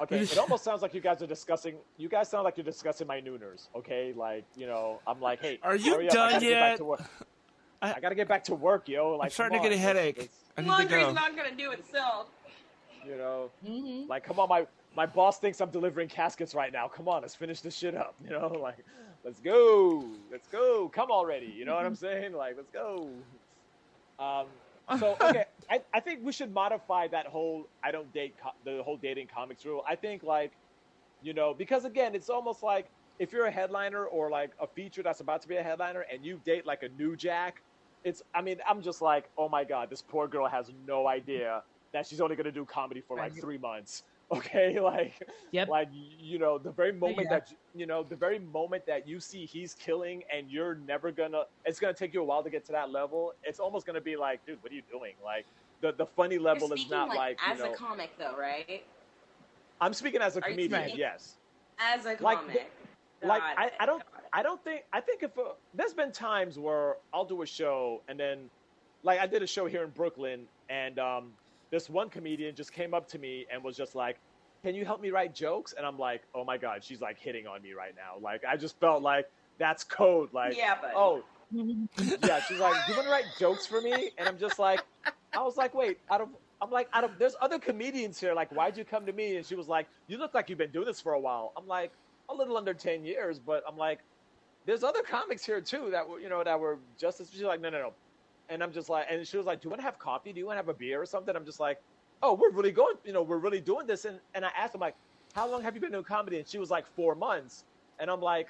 Okay, it almost sounds like you guys are discussing. You guys sound like you're discussing my nooners. Okay, like you know, I'm like, hey, Are you hurry up, I done gotta get back yet? to work. I- I gotta get back to work, yo. Like, I'm starting to get a on, let's- headache. let's- I need to Laundry's go. not gonna do itself. You know, Mhm. like, come on, my my boss thinks I'm delivering caskets right now. Come on, let's finish this shit up. You know, like, let's go, let's go, come already. You know what I'm saying? Like, let's go. Um, so okay, I, I think we should modify that whole I don't date co- the whole dating comics rule. I think like, you know, because again, it's almost like if you're a headliner or like a feature that's about to be a headliner and you date like a new Jack, it's I mean I'm just like oh my god, this poor girl has no idea that she's only gonna do comedy for like three months. Okay, like Yep. like you know the very moment Yeah. that you know the very moment that you see he's killing and you're never gonna it's gonna take you a while to get to that level it's almost gonna be like dude what are you doing like the the funny level You're is not like, like, as you know a comic though, right? i'm speaking as a Are comedian yes As a Like, comic. like Got I, I don't. I don't think I think if uh there's been times where I'll do a show and then like I did a show here in Brooklyn and um this one comedian just came up to me and was just like can you help me write jokes? And I'm like oh my god she's like hitting on me right now. Like I just felt like that's code like Yeah, but oh yeah she's like do you want to write jokes for me? And I'm just like I was like wait out of I'm like out of there's other comedians here like why'd you come to me? And she was like you look like you've been doing this for a while. I'm like a little under 10 years, but I'm like, there's other comics here too that were, you know, that were just as, she's like, no, no, no. And I'm just like, and she was like, do you want to have coffee? Do you want to have a beer or something? I'm just like, oh, we're really going, you know, we're really doing this. And, and I asked him like, how long have you been doing comedy? And she was like, four months. And I'm like,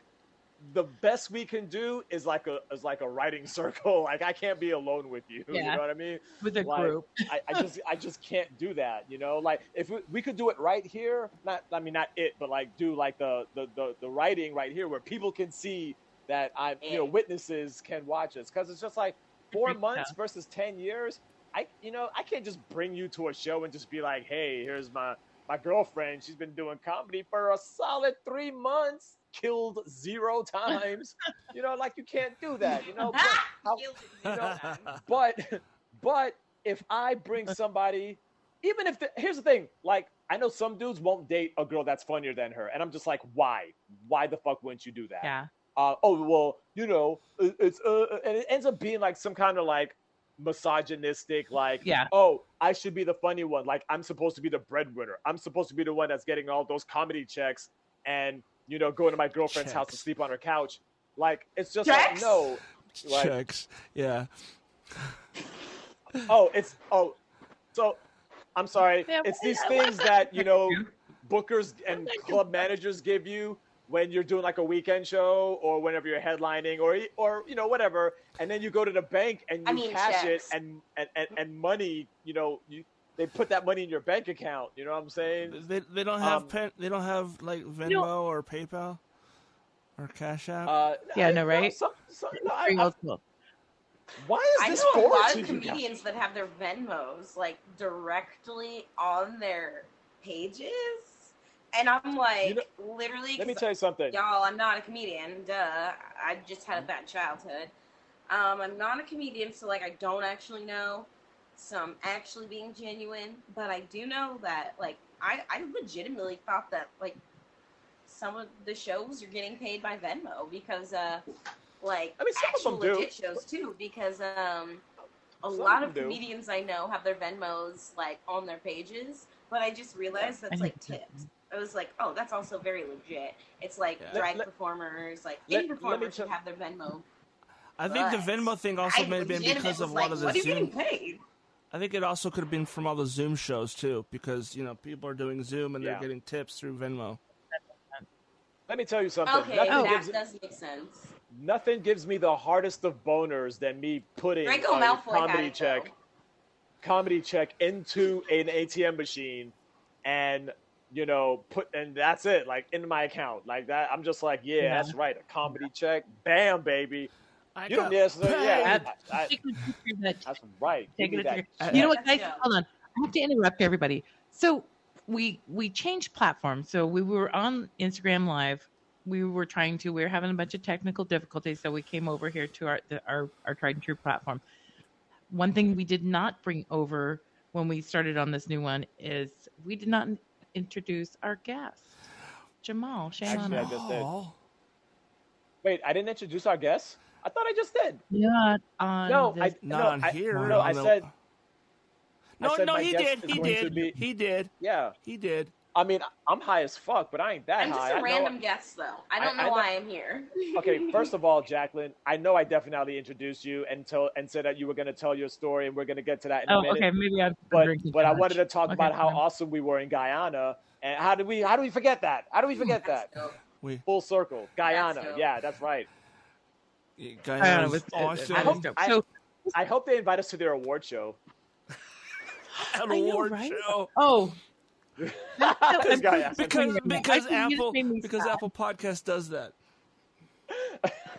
the best we can do is like a, is like a writing circle. Like I can't be alone with you. You know what I mean? with a like, group. I, I just I just can't do that, you know. Like if we, we could do it right here, not I mean not it, but like do like the the the, the writing right here where people can see that I you know witnesses can watch us because it's just like four Yeah. months versus ten years. I you know I can't just bring you to a show and just be like, hey, here's my my girlfriend. She's been doing comedy for a solid three months, killed zero times. you know, like you can't do that. You know, but how- you know, but but if I bring somebody, even if the, here's the thing, like I know some dudes won't date a girl that's funnier than her, and I'm just like, why? Why the fuck wouldn't you do that? Yeah. Uh, oh well, you know, it- it's uh, and it ends up being like some kind of like misogynistic, like Yeah. oh, I should be the funny one, like I'm supposed to be the breadwinner, I'm supposed to be the one that's getting all those comedy checks, and you know, going to my girlfriend's house to sleep on her couch. Like it's just Checks? like no, like Checks. Yeah. oh, it's oh, so I'm sorry. Yeah, it's these yeah, things that you know bookers and club managers give you when you're doing like a weekend show or whenever you're headlining or or you know whatever, and then you go to the bank and you I mean, cash checks. it and, and and and money, you know, you they put that money in your bank account. You know what I'm saying? They, they don't have Um, pen. They don't have like Venmo know- or PayPal or Cash App. Uh, Yeah, I- no, right? some- some- no, I- Very I- why is this I know a lot of comedians that have their Venmos like directly on their pages, and I'm like, You know- literally, Let me tell you something. y'all, I'm not a comedian. Duh, I just had a bad childhood. Um, I'm not a comedian, so like I don't actually know some actually being genuine, but I do know that like I, I legitimately thought that like some of the shows are getting paid by Venmo because uh like I mean, some of actual them do. legit shows too because um a Some lot of of them do. comedians I know have their Venmos like on their pages, but I just realized that's like tips. I was like, oh, that's also very legit. It's like Yeah. drag Let- performers, like let- any let me performers should tell- have their Venmo. I think the Venmo thing also I may have been because legitimately of a was lot of like, the what are you Zoom. getting paid? I think it also could have been from all the Zoom shows too, because you know people are doing Zoom and Yeah. they're getting tips through Venmo. Let me tell you something. Okay, Nothing that gives- does make sense. Nothing gives me the hardest of boners than me putting Draco a Malfoy comedy check, though. comedy check into an ATM machine, and you know put and that's it, like in my account, like that. I'm just like, yeah, Yeah. that's right, a comedy check, bam, baby. I You don't necessarily, yeah, paid. I- I- Take a picture of that that's right. Take that. You know what, Let's guys? go. Hold on. I have to interrupt everybody. So we we changed platforms. So we were on Instagram Live. We were trying to. We were having a bunch of technical difficulties, so we came over here to our the, our our tried and true platform. One thing we did not bring over when we started on this new one is we did not introduce our guest, Jamal. Shame on Actually, I just did. Wait, I didn't introduce our guest. I thought I just did. Not on No, this. I Not no, on I, here. No, on I the- said No, said no, my he guest did. is He going to did. be- He did. yeah. He did. I mean, I'm high as fuck, but I ain't that I'm just high. a I know- random guest, though. I don't I- know I why I'm here. okay, first of all, Jacquelyn, I know I definitely introduced you and told and said that you were going to tell your story, and we're going to get to that in a oh, minute. okay. Maybe I'm But drinking but I much. wanted to talk Okay, about how fine. awesome we were in Guyana, and how did we how do we forget that? How do we forget that? We Full circle, Guyana. dope. Yeah, that's right. guy I was awesome. I hope- I- I hope they invite us to their award show. An I know, award right? show. Oh, This guy. Because because think you just Apple because. Apple Podcast does that.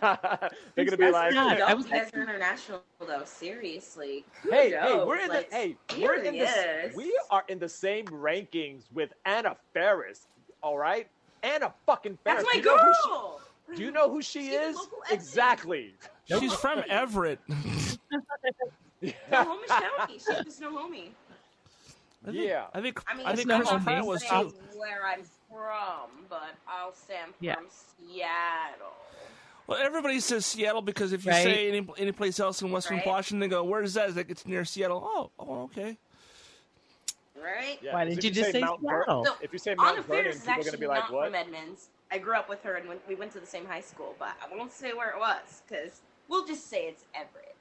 They're gonna be That's like, not- Dope. I was you guys are international, though. Seriously. hey, hey, we're in the hey, we're in the we are in the same rankings with Anna Faris. All right, Anna fucking Faris. That's my Do you know who she- girl. Do you know who she She's is? Exactly. She's from Everett. Snohomish County. She's a Snohomish. I think, Yeah. I think I mean, I think not Chris Snohomish. Pratt to was say too. where I'm from, but I'll say I'm Yeah. from Seattle. Well, everybody says Seattle because if you Right. say any any place else in Western Right. Washington, they go, "Where is that?" It's like it's near Seattle. Oh, oh, okay. Right? Yeah, Why 'cause did if you just say Mount Ver- Seattle? So, if you say Mount Vernon, Faris is people are gonna be like, not "What?" from Edmonds. I grew up with her, and we went to the same high school, but I won't say where it was because we'll just say it's Everett.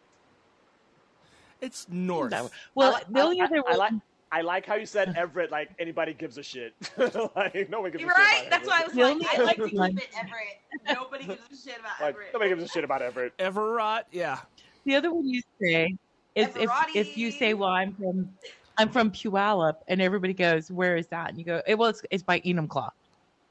It's north. That- well, I like, the only I, other I, I like one- I like how you said Everett. Like anybody gives a shit. like no one gives You're a shit. right. That's why I was The like, I like to other keep one- it Everett. Nobody gives a shit about Like Everett. nobody gives a shit about Everett. Everett, yeah. The other one you say is if if you say, "Well, I'm from I'm from Puyallup," and everybody goes, "Where is that?" and you go, eh, "Well, it's it's by Enumclaw."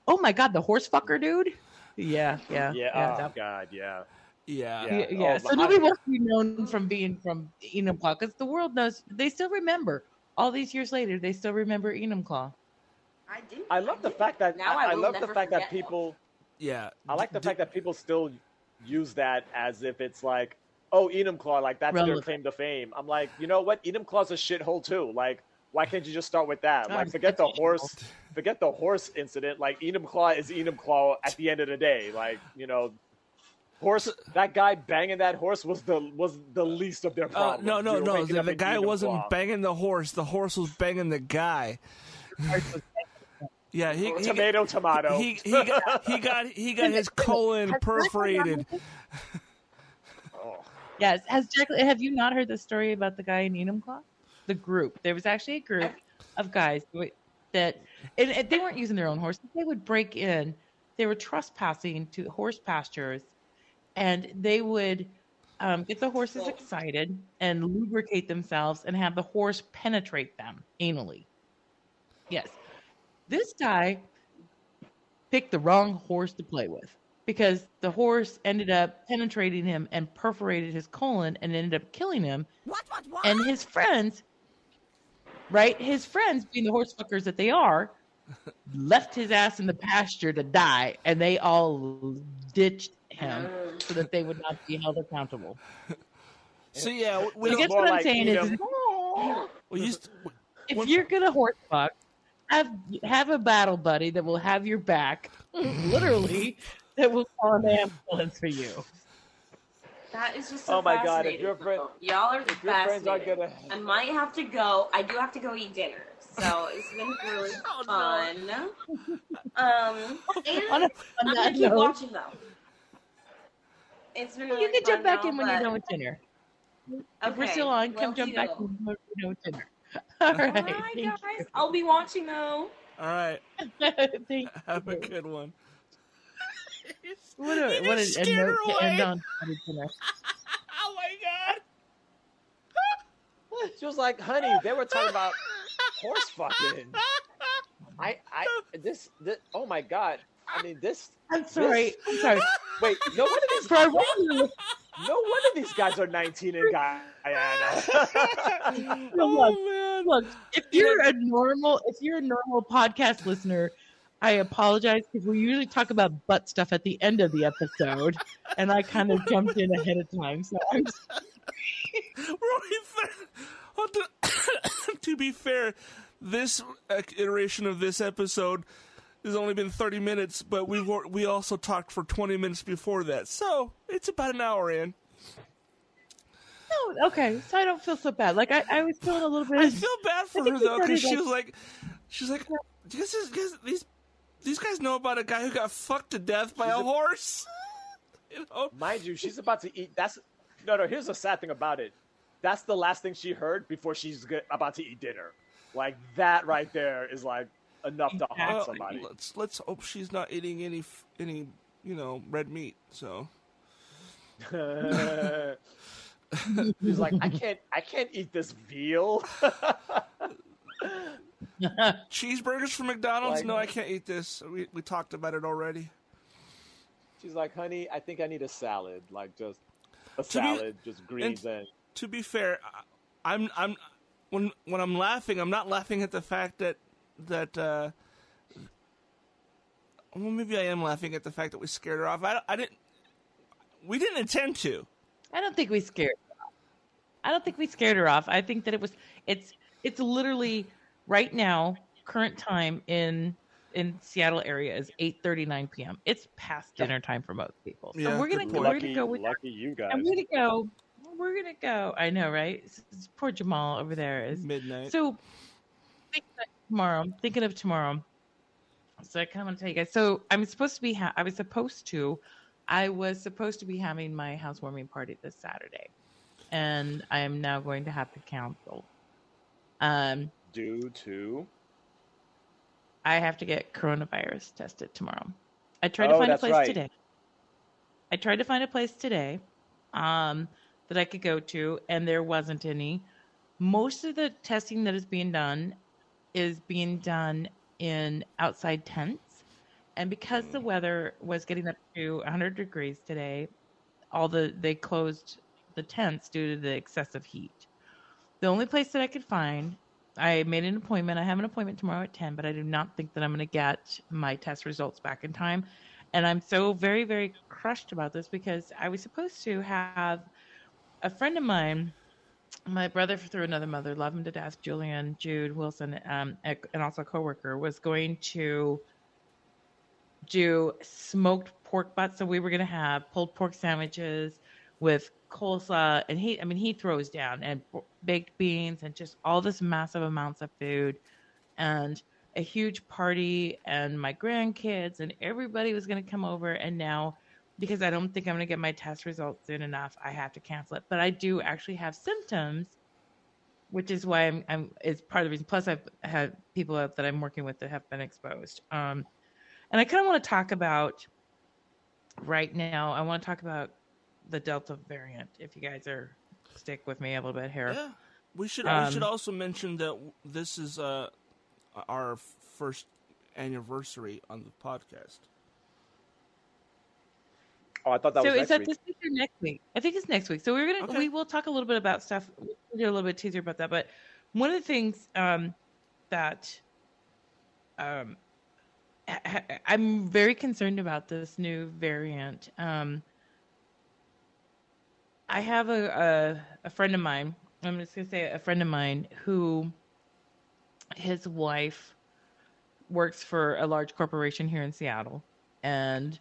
Oh my God, the horse fucker, dude. Yeah, yeah, Yeah. yeah. oh that- God. Yeah. Yeah. Yeah. yeah, yeah. Oh, so I- nobody wants to be known from being from Enumclaw because the world knows they still remember all these years later. They still remember Enumclaw. I do. I love the fact that Now I, I I will love the never fact that forget people. Yeah. I like the D- fact that people still use that as if it's like, oh, Enumclaw, like that's their claim to fame. I'm like, you know what? Enumclaw's a shithole too. Like, why can't you just start with that? Like, forget the horse, forget the horse incident. Like, Enumclaw is Enumclaw at the end of the day. Like, you know, horse. That guy banging that horse was the was the least of their Uh, problems. no, no, no. The, the guy wasn't Enumclaw. banging the horse. The horse was banging the guy. Yeah, he, he, tomato, tomato. he, he, got, he got he got his colon perforated. Oh. Yes. Has Jack? Have you not heard the story about the guy in Enumclaw? The group. There was actually a group of guys that, and, and they weren't using their own horses. They would break in. They were trespassing to horse pastures, and they would um, get the horses excited and lubricate themselves and have the horse penetrate them anally. Yes. This guy picked the wrong horse to play with because the horse ended up penetrating him and perforated his colon and ended up killing him. What? What? What? And his friends, right? His friends, being the horse fuckers that they are, left his ass in the pasture to die, and they all ditched him so that they would not be held accountable. So yeah, we I guess what I'm like saying is, Edom. we used if When- you're gonna horse fuck, have have a battle buddy that will have your back, literally, that will call an ambulance for you. That is just so Oh my God, if your friend- y'all are If your friends are gonna, I might have to go. I do have to go eat dinner. So it's been really Oh, no. fun. Um, and On, a, on I'm gonna keep note, watching though. It's really you can jump back now, in when you're done with dinner. If we're still on, will come jump back in when you're done with dinner. All right. Alright, Thank guys. I'll be watching though. all right. you. Thank Have a good one. What a, He what just a, a note her to end away. on. Oh my god. she was like, "Honey, they were talking about horse fucking." I, I, this, this, oh my god! I mean, this. I'm sorry. I'm sorry. Wait, no one of these, For a no one of these guys are 19 in Guyana. Oh man. look, if you're a normal, if you're a normal podcast listener, I apologize because we usually talk about butt stuff at the end of the episode, and I kind of jumped in ahead of time. So I'm We're only fair. Well, to, to be fair, this uh, iteration of this episode has only been 30 minutes, but we were, we also talked for 20 minutes before that, so it's about an hour in. No, okay, so I don't feel so bad. Like I, I was feeling a little bit. I feel bad for I think her though, because started, she was like, she's like, "Do you guys, you guys- these these guys know about a guy who got fucked to death by a horse. you know? Mind you, she's about to eat. That's no, no. Here's the sad thing about it. That's the last thing she heard before she's get, about to eat dinner. Like that right there is like enough to haunt Well, somebody. let's let's hope she's not eating any any you know red meat. So He's like, I can't, I can't eat this veal. cheeseburgers from McDonald's. Like- no, I can't eat this. We we talked about it already. She's like, honey, I think I need a salad, like just a To be- salad, just greens and. To be fair, I- I'm I'm when when I'm laughing, I'm not laughing at the fact that that. uh well, maybe I am laughing at the fact that we scared her off. I, I didn't. We didn't intend to. I don't think we scared. I don't think we scared her off. I think that it was. It's. It's literally right now, current time in in Seattle area is eight thirty nine p.m. It's past dinner time for most people. So Yeah, we're gonna go. point. We're gonna go with. lucky you guys. I'm gonna go. We're gonna go. I know, right? S- s- Poor Jamal over there is Midnight. So thinking I'm thinking of tomorrow. So I kind of want to tell you guys. So I'm supposed to be. Ha- I was supposed to. I was supposed to be having my housewarming party this Saturday, and I am now going to have to cancel. Um, Due to. I have to get coronavirus tested tomorrow. I tried Oh, to find a place right. today. I tried to find a place today um, that I could go to, and there wasn't any. Most of the testing that is being done is being done in outside tents. And because Mm. the weather was getting up to 100 degrees today, all the they closed the tents due to the excessive heat. The only place that I could find, I made an appointment. I have an appointment tomorrow at 10, but I do not think that I'm going to get my test results back in time. And I'm so very, very crushed about this because I was supposed to have a friend of mine, my brother through another mother, love him to death, Julian Jude Wilson, um, and also a coworker, was going to do smoked pork butts. So we were going to have pulled pork sandwiches with coleslaw, and he, I mean, he throws down and baked beans and just all this massive amounts of food, and a huge party, and my grandkids and everybody was going to come over. And now, because I don't think I'm going to get my test results soon enough, I have to cancel it. But I do actually have symptoms which is why I'm, I'm is part of the reason. Plus, I've had people that I'm working with that have been exposed. Um, and I kind of want to talk about right now. I want to talk about the Delta variant. If you guys are stick with me a little bit here. Yeah, we should we Um, should also mention that this is uh our first anniversary on the podcast. Oh, I thought that so was is next that week. this week or next week? I think it's next week. So we're gonna Okay. we will talk a little bit about stuff. We'll do a little bit teaser about that. But one of the things um, that um, I- I- I'm very concerned about this new variant. Um, I have a, a a friend of mine. I'm just gonna say a friend of mine who his wife works for a large corporation here in Seattle, and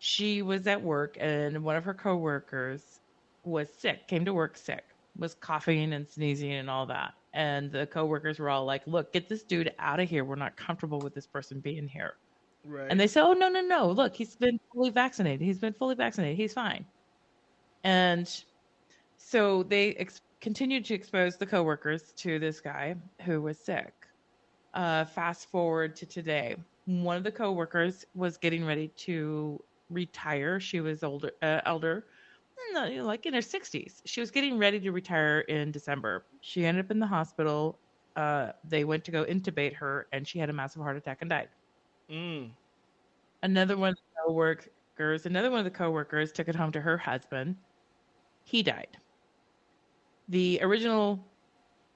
she was at work, and one of her coworkers was sick, came to work sick, was coughing and sneezing and all that. And the coworkers were all like, "Look, get this dude out of here. We're not comfortable with this person being here." Right. And they said, "Oh no, no, no! Look, he's been fully vaccinated. He's been fully vaccinated. He's fine." And so they ex- continued to expose the coworkers to this guy who was sick. Uh, fast forward to today, one of the coworkers was getting ready to retire. She was older, uh, elder, you know, like in her sixties. She was getting ready to retire in December. She ended up in the hospital. Uh, they went to go intubate her, and she had a massive heart attack and died Mm. another one of the coworkers, another one of the coworkers took it home to her husband. He died. The original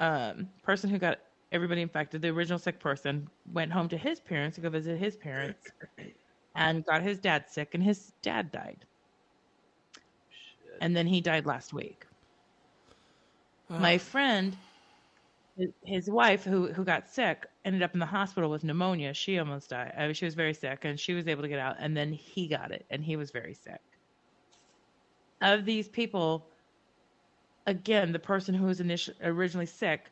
um, person who got everybody infected, the original sick person, went home to his parents to go visit his parents and got his dad sick, and his dad died. And then he died last week. My friend his, his wife, who who got sick, ended up in the hospital with pneumonia. She almost died. I mean, she was very sick, and she was able to get out. And then he got it, and he was very sick. Of these people, again, the person who was initially originally sick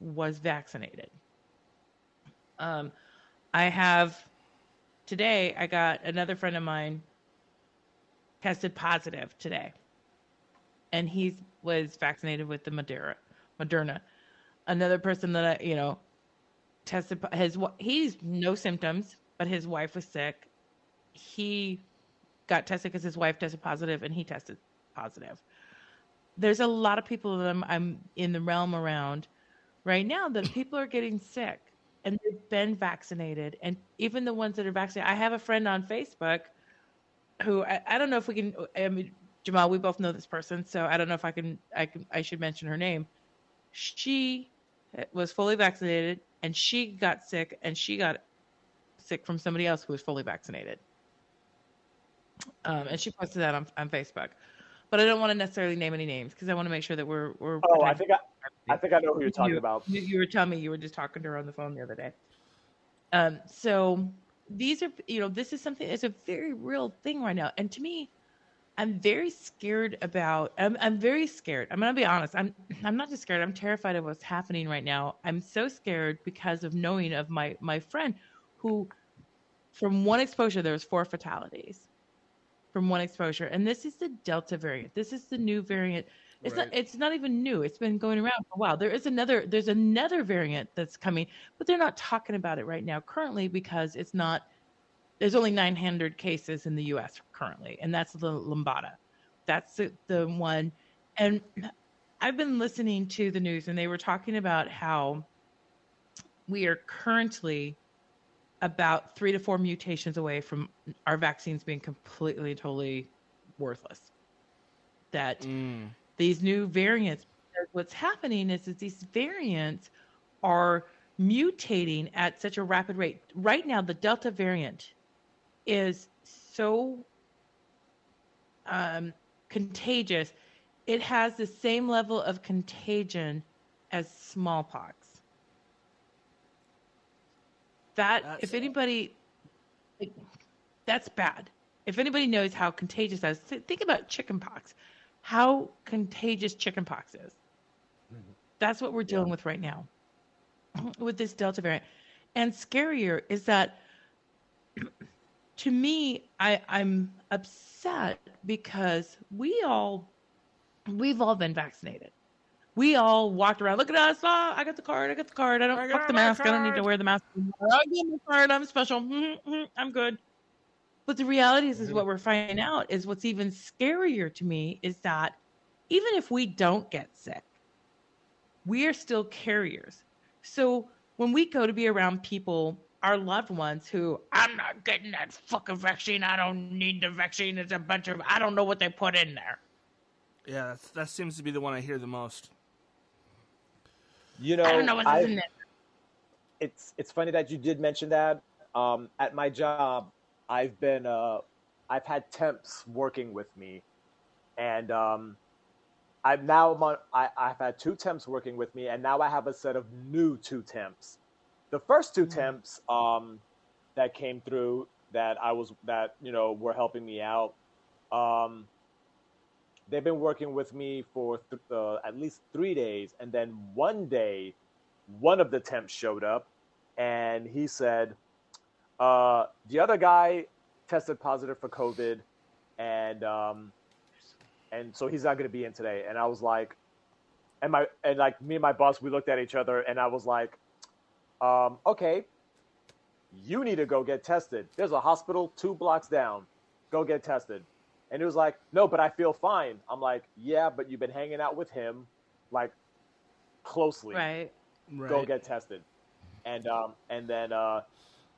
was vaccinated. Um, I have today. I got another friend of mine tested positive today, and he was vaccinated with the Moderna. Moderna. Another person that I, you know, tested his he's no symptoms, but his wife was sick. He got tested because his wife tested positive, and he tested positive. There's a lot of people that I'm, I'm in the realm around right now that people are getting sick and they've been vaccinated, and even the ones that are vaccinated. I have a friend on Facebook who I, I don't know if we can. I mean, Jamal, we both know this person, so I don't know if I can. I can. I should mention her name. She was fully vaccinated, and she got sick, and she got sick from somebody else who was fully vaccinated. Um, and she posted that on, on Facebook, but I don't want to necessarily name any names because I want to make sure that we're we're. Oh, I think I, I think I know who you're talking you, about. You, you were telling me you were just talking to her on the phone the other day. Um, so these are, you know, this is something. It's a very real thing right now, and to me, I'm very scared about. I'm, I'm very scared. I'm gonna be honest. I'm I'm not just scared. I'm terrified of what's happening right now. I'm so scared because of knowing of my my friend, who, from one exposure, there was four fatalities, from one exposure, and this is the Delta variant. This is the new variant. It's not. It's not even new. It's been going around for a while. There is another. There's another variant that's coming, but they're not talking about it right now currently because it's not. There's only 900 cases in the U.S. currently, and that's the Lambda. That's the, the one. And I've been listening to the news, and they were talking about how we are currently about three to four mutations away from our vaccines being completely and totally worthless. That Mm. These new variants because what's happening is that these variants are mutating at such a rapid rate. Right now the delta variant is so um, contagious. It has the same level of contagion as smallpox. That That's- if anybody like, that's bad. If anybody knows how contagious that is think about chickenpox how contagious chickenpox is. That's what we're dealing with right now with this Delta variant. And scarier is that to me, I, I'm upset because we all we've all been vaccinated. We all walked around. Look at us! Oh, I got the card. I got the card. I don't I fuck the mask. I don't need to wear the mask. I got my card. I'm special. I'm good. But the reality is, is what we're finding out is what's even scarier to me is that even if we don't get sick, we are still carriers. So when we go to be around people, our loved ones who, I'm not getting that fucking vaccine. I don't need the vaccine. It's a bunch of, I don't know what they put in there. Yeah, that's, that seems to be the one I hear the most. You know, I don't know what's in there. it's it's funny that you did mention that. Um, at my job, I've been uh, I've had temps working with me, and um, I'm now on, I, I've had two temps working with me, and now I have a set of new two temps. The first two temps um, that came through that I was that you know were helping me out. Um, they've been working with me for th- uh, at least three days, and then one day, one of the temps showed up, and he said, uh, "The other guy tested positive for COVID, and um, and so he's not going to be in today." And I was like, and my and like me and my boss, we looked at each other, and I was like, um, "Okay, you need to go get tested. There's a hospital two blocks down. Go get tested." And he was like, "No, but I feel fine." I'm like, "Yeah, but you've been hanging out with him, like, closely. Right. Right. Go get tested." And um, and then uh,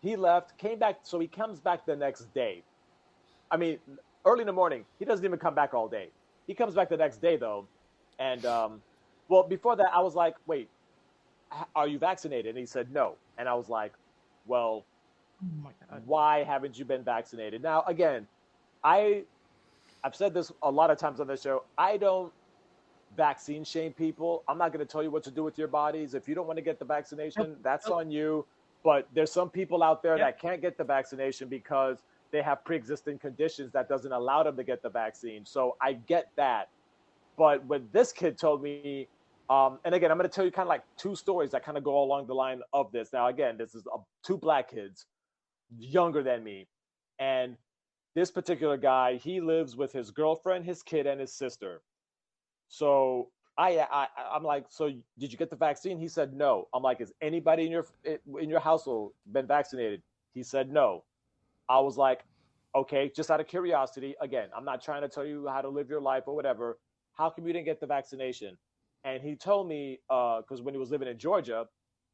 he left, came back. So he comes back the next day. I mean, early in the morning. He doesn't even come back all day. He comes back the next day though, and um, well, before that, I was like, "Wait, are you vaccinated?" And he said, "No." And I was like, "Well, Oh why haven't you been vaccinated? Now, again, I I've said this a lot of times on the show. I don't vaccine shame people. I'm not going to tell you what to do with your bodies. If you don't want to get the vaccination, that's on you. But there's some people out there that can't get the vaccination because they have pre-existing conditions that doesn't allow them to get the vaccine. So I get that. But when this kid told me, um, and again, I'm going to tell you kind of like two stories that kind of go along the line of this. Now, again, this is uh, two black kids, younger than me, and this particular guy, he lives with his girlfriend, his kid, and his sister. So I, I, I'm like, so did you get the vaccine? He said no. I'm like, is anybody in your in your household been vaccinated? He said no. I was like, okay, just out of curiosity. Again, I'm not trying to tell you how to live your life or whatever. How come you didn't get the vaccination? And he told me because uh, when he was living in Georgia,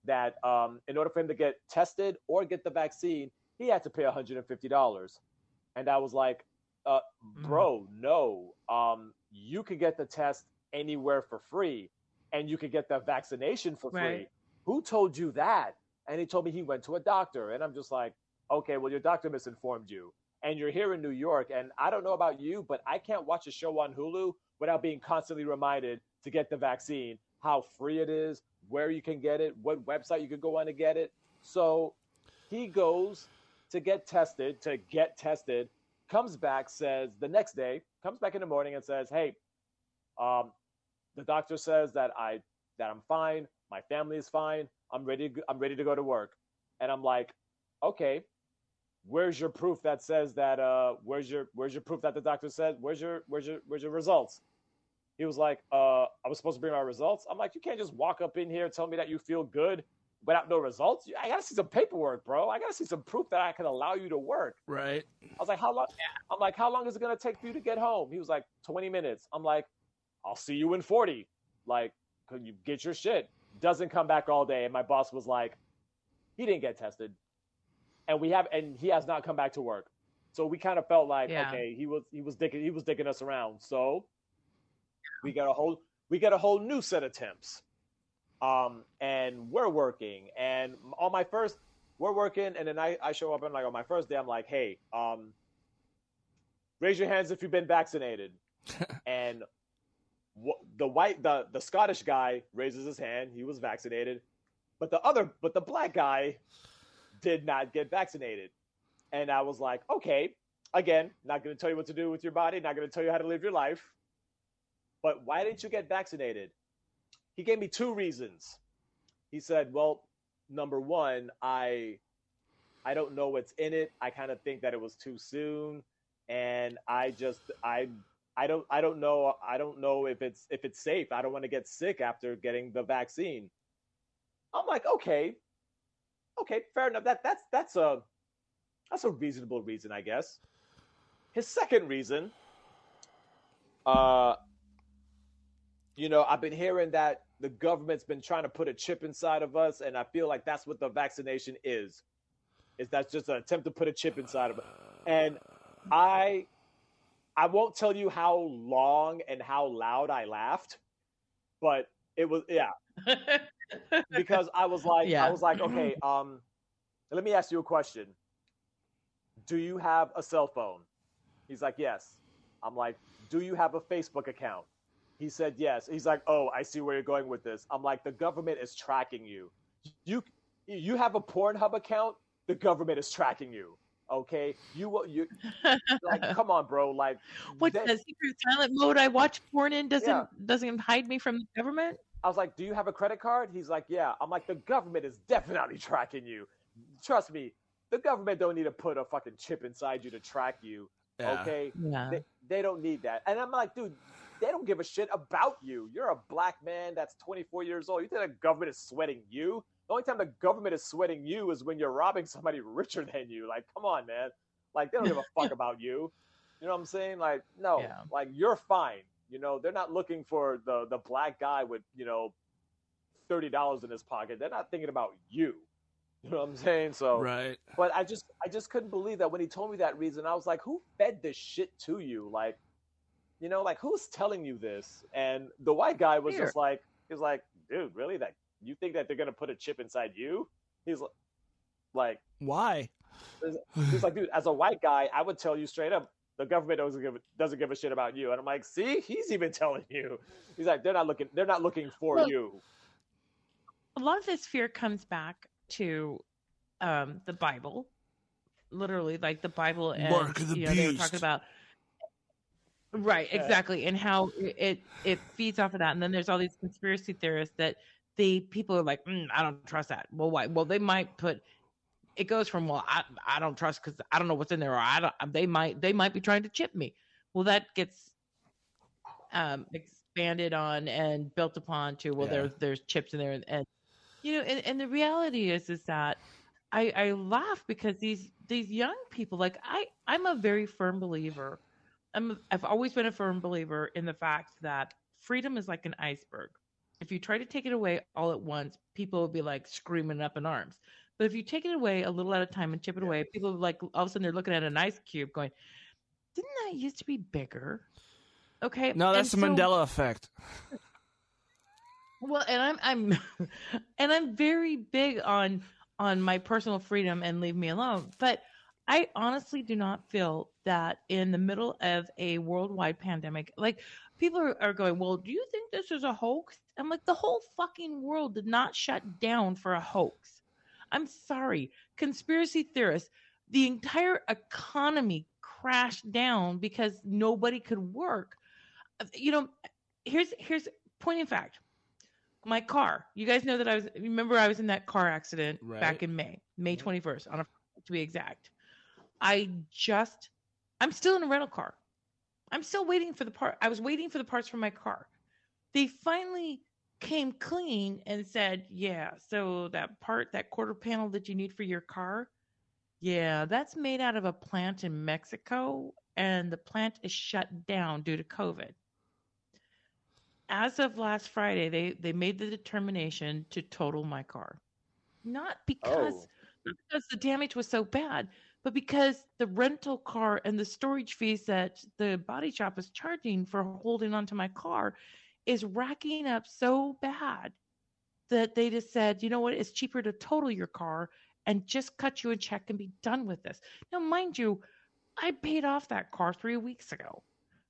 that um, in order for him to get tested or get the vaccine, he had to pay $150. And I was like, uh, bro, no. Um, you could get the test anywhere for free and you could get the vaccination for free. Right. Who told you that? And he told me he went to a doctor. And I'm just like, okay, well, your doctor misinformed you. And you're here in New York. And I don't know about you, but I can't watch a show on Hulu without being constantly reminded to get the vaccine, how free it is, where you can get it, what website you could go on to get it. So he goes to get tested, to get tested, comes back, says the next day, comes back in the morning and says, Hey, um, the doctor says that I that I'm fine, my family is fine, I'm ready, I'm ready to go to work. And I'm like, okay, where's your proof that says that uh where's your where's your proof that the doctor said where's your where's your where's your results? He was like uh i was supposed to bring my results. I'm like you can't just walk up in here and tell me that you feel good without no results. I gotta see some paperwork bro. I gotta see some proof that i can allow you to work. Right. i was like how long i'm like how long is it gonna take for you to get home? He was like 20 minutes. I'm like i'll see you in 40 like could you get your shit doesn't come back all day and my boss was like he didn't get tested and we have and he has not come back to work. So we kind of felt like Yeah. okay, he was he was dicking he was dicking us around. So we got a whole we got a whole new set of temps. Um and we're working and on my first we're working and then I, I show up and like on my first day I'm like, "Hey, um raise your hands if you've been vaccinated." and the white the the Scottish guy raises his hand, he was vaccinated. But the other but the black guy did not get vaccinated. And I was like, okay, again, not going to tell you what to do with your body, not going to tell you how to live your life. But why didn't you get vaccinated? He gave me two reasons. He said, well, number one, I I don't know what's in it. I kind of think that it was too soon and I just I I don't I don't know I don't know if it's if it's safe. I don't want to get sick after getting the vaccine. I'm like, okay, okay, fair enough. That that's that's a that's a reasonable reason, I guess. His second reason, uh, you know, I've been hearing that the government's been trying to put a chip inside of us, and I feel like that's what the vaccination is. Is that's just an attempt to put a chip inside of it, and I, I won't tell you how long and how loud I laughed, but it was yeah because I was like, Yeah. I was like, okay, um, let me ask you a question. Do you have a cell phone? He's like, yes. I'm like, do you have a Facebook account? He said yes. He's like, oh, I see where you're going with this. I'm like, the government is tracking you. You, you have a Pornhub account. The government is tracking you. Okay, you will. You like, come on, bro. Like, What that- the secret silent mode I watch porn in doesn't Yeah. doesn't hide me from the government? I was like, "Do you have a credit card?" He's like, "Yeah." I'm like, "The government is definitely tracking you. Trust me, the government don't need to put a fucking chip inside you to track you. Yeah. Okay, Yeah. they, they don't need that." And I'm like, "Dude, they don't give a shit about you. You're a black man that's 24 years old. You think the government is sweating you? The only time the government is sweating you is when you're robbing somebody richer than you. Like, come on, man. Like, they don't give a fuck about you. You know what I'm saying? Like, no, Yeah. like you're fine. You know, they're not looking for the the black guy with you know thirty dollars in his pocket. They're not thinking about you. You know what I'm saying? So, Right. but I just I just couldn't believe that when he told me that reason. I was like, who fed this shit to you? Like, you know, like who's telling you this? And the white guy was Fear. just like, he was like, dude, really? That you think that they're gonna put a chip inside you? He's like, like Why? He's like, dude, as a white guy, I would tell you straight up, the government doesn't give doesn't give a shit about you. And I'm like, see, he's even telling you. He's like, they're not looking. They're not looking for Well, you. a lot of this fear comes back to um, the Bible, literally, like the Bible and Mark of the you know, they were beast. talking about right, exactly, and how it, it it feeds off of that. And then there's all these conspiracy theorists that they people are like, mm, I don't trust that. Well, why? Well, they might put. It goes from well, I I don't trust because I don't know what's in there, or I don't. They might they might be trying to chip me. Well, that gets um, expanded on and built upon to well, Yeah. there's there's chips in there, and, and you know, and, and the reality is is that I I laugh because these these young people, like I I'm a very firm believer. I'm I've always been a firm believer in the fact that freedom is like an iceberg. If you try to take it away all at once, people will be like screaming up in arms. But if you take it away a little at a time and chip it away, people like all of a sudden they're looking at an ice cube going, "Didn't that used to be bigger?" Okay. No, that's the so- Mandela effect. well, and I'm I'm and I'm very big on on my personal freedom and leave me alone. But I honestly do not feel that in the middle of a worldwide pandemic, like people are, are going, Well, do you think this is a hoax? I'm like, the whole fucking world did not shut down for a hoax. I'm sorry. Conspiracy theorists, the entire economy crashed down because nobody could work. Uh, you know, here's here's point in fact my car. You guys know that I was. Remember, I was in that car accident Right. back in May, May twenty first, on a to be exact. I just, I'm still in a rental car. I'm still waiting for the part. I was waiting for the parts for my car. They finally came clean and said, "Yeah, so that part, that quarter panel that you need for your car, yeah, that's made out of a plant in Mexico, and the plant is shut down due to COVID." as of last Friday, they they made the determination to total my car, not because Oh. not because the damage was so bad, but because the rental car and the storage fees that the body shop is charging for holding onto my car is racking up so bad that they just said, you know what, it's cheaper to total your car and just cut you a check and be done with this. Now, mind you, I paid off that car three weeks ago.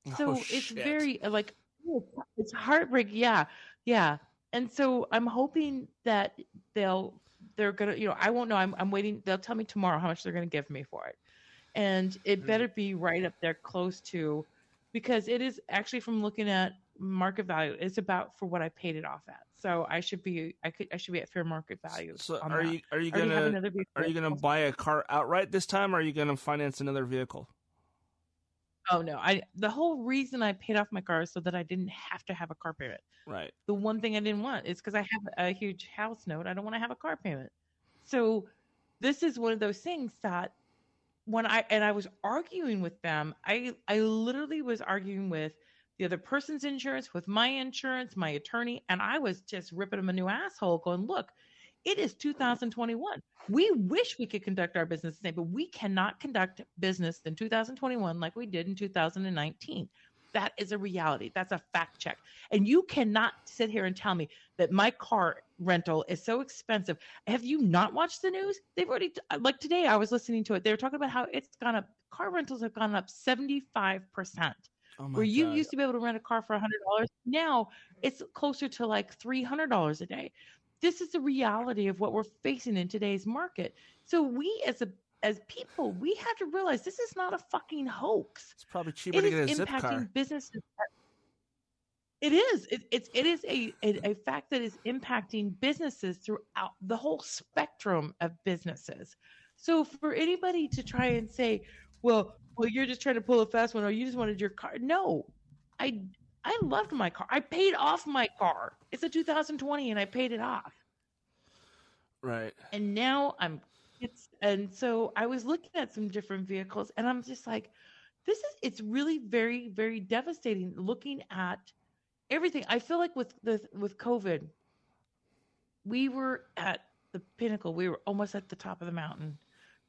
Oh, so Oh, it's very uh, like oh, it's heartbreak. Yeah, yeah. And so I'm hoping that they'll they're gonna you know I won't know. I'm I'm waiting. They'll tell me tomorrow how much they're gonna give me for it, and it hmm. better be right up there close to because it is actually from looking at market value. It's about for what I paid it off at. So I should be I could I should be at fair market value. So are that. you are you I gonna are you gonna buy a car outright this time, or are you gonna finance another vehicle? Oh no! I the whole reason I paid off my car is so that I didn't have to have a car payment. Right. the one thing I didn't want is because I have a huge house note. I don't want to have a car payment. So this is one of those things that when I and I was arguing with them, I I literally was arguing with the other person's insurance, with my insurance, my attorney, and I was just ripping them a new asshole, going, look, it is 2021. We wish we could conduct our business the same, but we cannot conduct business in 2021 like we did in 2019. That is a reality. That's a fact check. And you cannot sit here and tell me that my car rental is so expensive. Have you not watched the news? They've already, uh, like today, I was listening to it. They were talking about how it's gone up, car rentals have gone up 75%. Oh my Where you God. used to be able to rent a car for $100, now it's closer to like $300 a day. This is the reality of what we're facing in today's market. So we as a as people, we have to realize this is not a fucking hoax It's probably cheaper it to get a zip impacting car. businesses. It is. It, it's. It is a, a a fact that is impacting businesses throughout the whole spectrum of businesses. So for anybody to try and say, "Well, well, you're just trying to pull a fast one, or you just wanted your car," no, I I loved my car. I paid off my car. It's a 2020, and I paid it off Right. and now I'm it's and so I was looking at some different vehicles and I'm just like this is it's really very very devastating looking at everything. I feel like with the with COVID we were at the pinnacle. We were almost at the top of the mountain,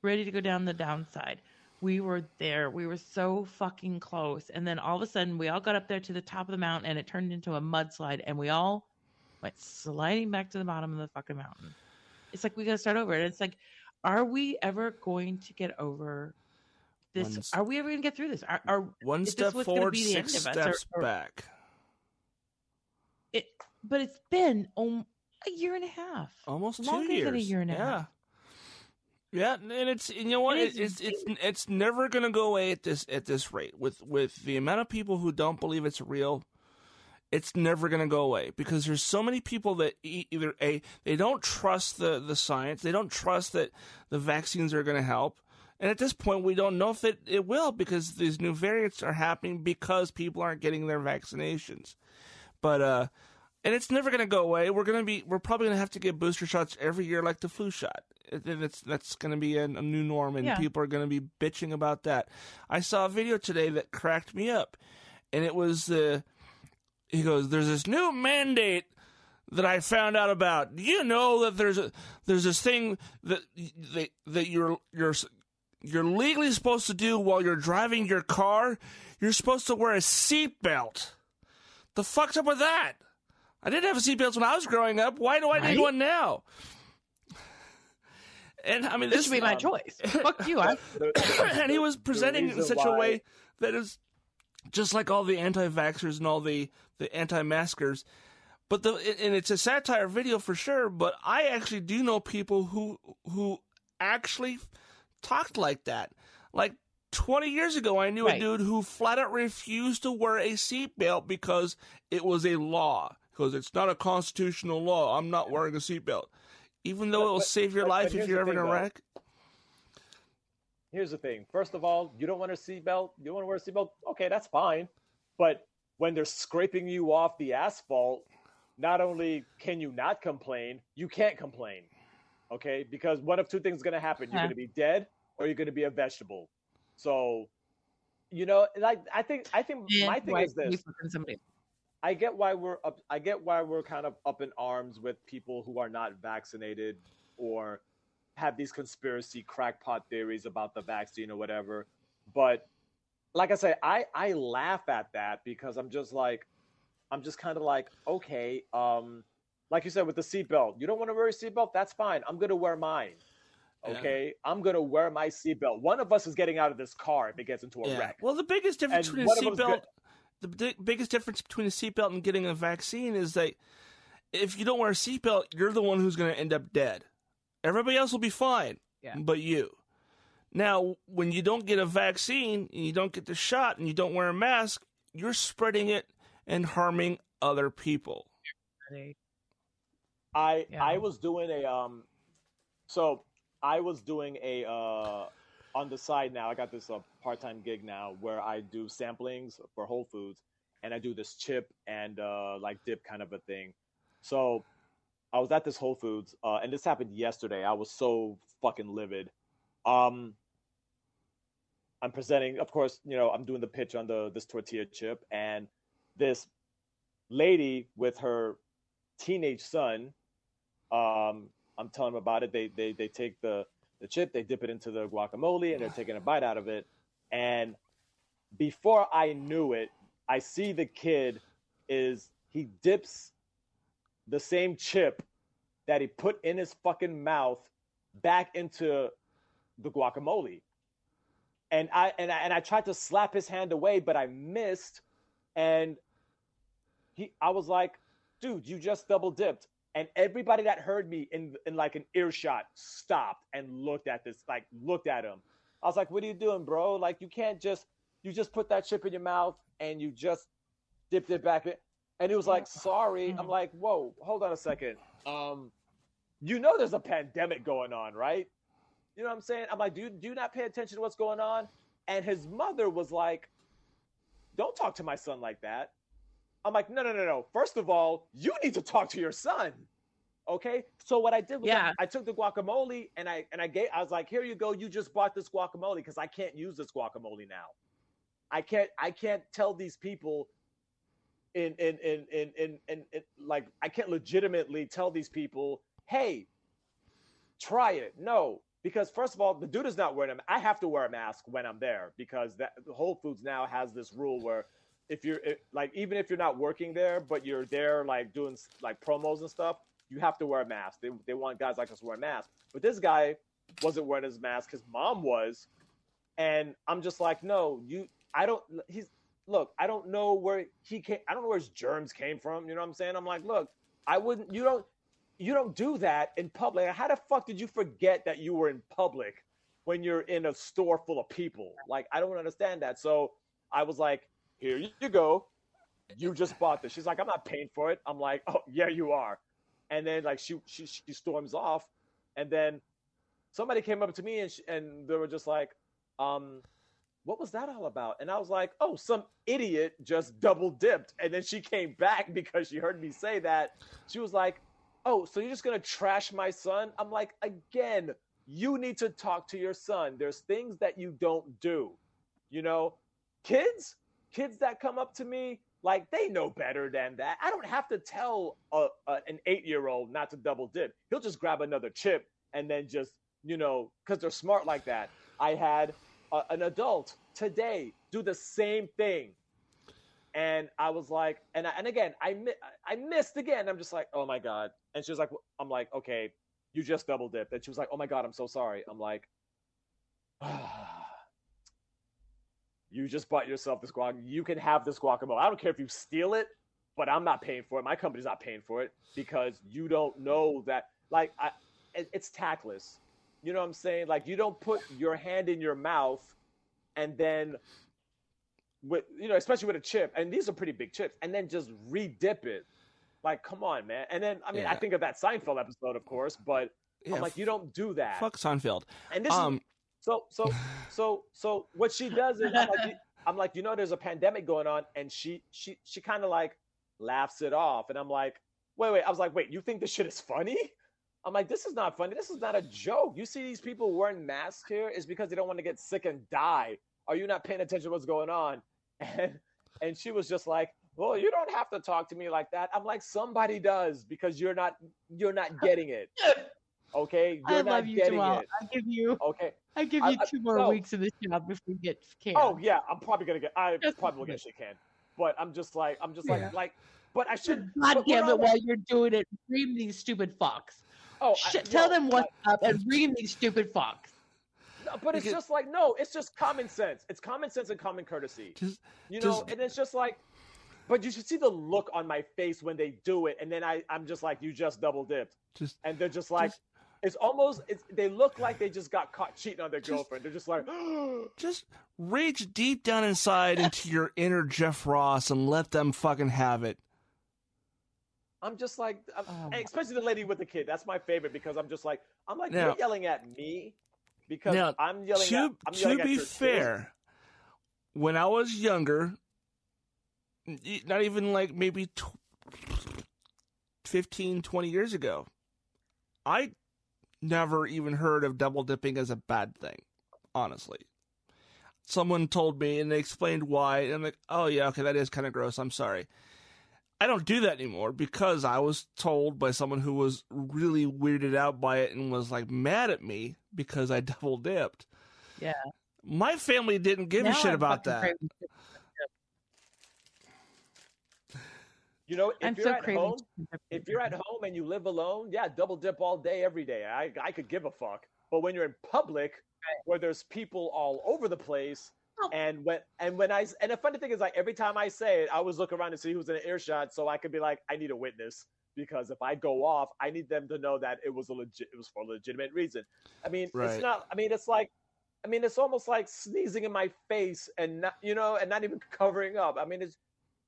ready to go down the downside. We were there. We were so fucking close. And then all of a sudden we all got up there to the top of the mountain and it turned into a mudslide and we all went sliding back to the bottom of the fucking mountain. It's like we got to start over. And it's like, are we ever going to get over this. One are we ever going to get through this? Are, are One step forward, six us, or- steps or- back. it? But it's been um, a year and a half. Almost two Longer years. than a year and a yeah. half. Yeah, and it's you know what It is it's it's it's never gonna go away at this at this rate with with the amount of people who don't believe it's real. It's never gonna go away because there's so many people that either a they don't trust the the science, they don't trust that the vaccines are gonna help, and at this point we don't know if it it will because these new variants are happening because people aren't getting their vaccinations. But uh, and it's never going to go away. We're going to be, we're probably going to have to get booster shots every year, like the flu shot. And it's that's going to be a, a new norm, and Yeah. people are going to be bitching about that. I saw a video today that cracked me up, and it was uh, he goes, "There's this new mandate." That I found out about. Do you know that there's a there's this thing that that that you're you're you're legally supposed to do while you're driving your car? You're supposed to wear a seatbelt. The fuck's up with that? I didn't have a seatbelt when I was growing up. Why do I need one now? And I mean, This this, should be my um, choice. Fuck you. I, and he was presenting it in reason such a why- way that is just like all the anti-vaxxers and all the the anti-maskers. But the and it's a satire video for sure. But I actually do know people who who actually talked like that. Like 20 years ago, I knew Right. a dude who flat out refused to wear a seatbelt because it was a law. Because it's not a constitutional law. I'm not wearing a seatbelt. Even though But- it will but- save your but- life but if you're the ever in a wreck. Here's the thing. First of all, you don't want a seatbelt. You don't want to wear a seatbelt. Okay, that's fine. But when they're scraping you off the asphalt, not only can you not complain, you can't complain. Okay, because one of two things is going to happen: you're Huh. going to be dead, or you're going to be a vegetable. So, you know, like I think, I think my thing is this: somebody? I get why we're up. I get why we're kind of up in arms with people who are not vaccinated or have these conspiracy crackpot theories about the vaccine or whatever. But like I say, I I laugh at that because I'm just like, I'm just kind of like, okay, um, like you said with the seatbelt, you don't want to wear a seatbelt, that's fine. I'm gonna wear mine. Yeah. Okay, I'm gonna wear my seatbelt. One of us is getting out of this car if it gets into a wreck. Well, the biggest difference And between a one of seatbelt, the di- biggest difference between a seatbelt and getting a vaccine is that if you don't wear a seatbelt, you're the one who's going to end up dead. Everybody else will be fine, Yeah. but you. Now, when you don't get a vaccine and you don't get the shot and you don't wear a mask, you're spreading it and harming other people. I Yeah. I was doing a um, so I was doing a uh on the side now. I got this uh, part time gig now where I do samplings for Whole Foods, and I do this chip and uh like dip kind of a thing. So I was at this Whole Foods, uh, and this happened yesterday. I was so fucking livid. Um, I'm presenting, of course, you know, I'm doing the pitch on the this tortilla chip, and this lady with her teenage son um, I'm telling them about it. They they they take the the chip, they dip it into the guacamole, and they're taking a bite out of it. And before I knew it, I see the kid is he dips the same chip that he put in his fucking mouth back into the guacamole. And I and I and I tried to slap his hand away, but I missed. And he I was like, dude, you just double dipped. And everybody that heard me in in like an earshot stopped and looked at this, like looked at him. I was like, "What are you doing, bro? Like you can't just you just put that chip in your mouth and you just dipped it back in." And he was like, "Sorry." I'm like, "Whoa, hold on a second. Um, you know there's a pandemic going on, right? You know what I'm saying?" I'm like, "Do do you not pay attention to what's going on?" And his mother was like, "Don't talk to my son like that." I'm like, no, no, no, no. First of all, you need to talk to your son. Okay. So what I did was Yeah. I, I took the guacamole and I and I gave I was like, here you go. You just bought this guacamole because I can't use this guacamole now. I can't I can't tell these people in in in in in, in, in like I can't legitimately tell these people, hey, try it. No, because first of all, the dude is not wearing a. I have to wear a mask when I'm there because that Whole Foods now has this rule where if you're it, like even if you're not working there, but you're there like doing like promos and stuff, you have to wear a mask. They they want guys like us to wear a mask. But this guy wasn't wearing his mask. His mom was, And I'm just like, no, you. I don't. He's look. I don't know where he came. I don't know where his germs came from. You know what I'm saying? I'm like, look, I wouldn't. You don't. You don't do that in public. How the fuck did you forget that you were in public when you're in a store full of people? Like, I don't understand that. So I was like, here you go. You just bought this. She's like, I'm not paying for it. I'm like, oh yeah, you are. And then like she she she storms off, and then somebody came up to me and she, and they were just like, um, what was that all about? And I was like, oh, some idiot just double dipped. And then she came back because she heard me say that. She was like, oh, so you're just gonna trash my son? I'm like, again, you need to talk to your son. There's things that you don't do. You know, kids, kids that come up to me, like they know better than that. I don't have to tell a, a, an eight year old not to double dip. He'll just grab another chip and then just, you know, because they're smart like that. I had a, an adult today do the same thing. And I was like, and I, and again, I mi- I missed again. I'm just like, oh my god. And she was like, I'm like, okay, you just double dipped. And she was like, oh my god, I'm so sorry. I'm like, ah. You just bought yourself this guac. You can have this guacamole. I don't care if you steal it, but I'm not paying for it. My company's not paying for it because you don't know that. Like, I, it, it's tactless. You know what I'm saying? Like, you don't put your hand in your mouth and then, with you know, especially with a chip, and these are pretty big chips, and then just re-dip it. Like, come on, man. And then, I mean, I think of that Seinfeld episode, of course, but Yeah, I'm like, you don't do that. Fuck Seinfeld. And this Um, is so so so so what she does is I'm like, you- I'm like, you know, there's a pandemic going on, and she she she kind of like laughs it off, and I'm like, wait wait, I was like, wait, you think this shit is funny? I'm like, this is not funny. This is not a joke. You see these people wearing masks here is because they don't want to get sick and die. Are you not paying attention to what's going on? And and she was just like, well, you don't have to talk to me like that. I'm like, somebody does because you're not you're not getting it. Okay, you're I not love you, it. I give you, Okay. I give you I- two more no. weeks of this job before you get canned. Oh yeah, I'm probably gonna get. I Just probably will get shit canned. But I'm just like, I'm just Yeah. like, like. But I should. God but damn it! While you're doing it, ream these stupid fucks. Oh, I- Shit, tell yo, them what's like- up and ream these stupid fucks. No, but it's just like no, it's just common sense. It's common sense and common courtesy. Just, You know, just- and it's just like. But you should see the look on my face when they do it, and then I, I'm just like, you just double dipped, just, and they're just like, Just- it's almost, it's, they look like they just got caught cheating on their girlfriend. They're just like, just reach deep down inside into your inner Jeff Ross and let them fucking have it. I'm just like, I'm, Oh. especially the lady with the kid. That's my favorite because I'm just like, I'm like, Now- you're yelling at me because Now, I'm yelling. to at, I'm yelling to be fair, when I was younger, not even like maybe tw- 15, 20 years ago, I never even heard of double dipping as a bad thing, honestly. Someone told me and they explained why, and I'm like, oh yeah, okay, that is kind of gross. I'm sorry. I don't do that anymore because I was told by someone who was really weirded out by it and was like mad at me because I double dipped. Yeah. My family didn't give a shit I'm about that. You know, if I'm you're so at craving. home, if you're at home and you live alone, yeah, double dip all day, every day. I I could give a fuck. But when you're in public, where there's people all over the place, Oh. and when and when I and the funny thing is, like every time I say it, I always look around to see who's in earshot, so I could be like, I need a witness because if I go off, I need them to know that it was a legit, it was for a legitimate reason. I mean, Right. it's not. I mean, it's like. I mean, it's almost like sneezing in my face and not, you know, and not even covering up. I mean, it's,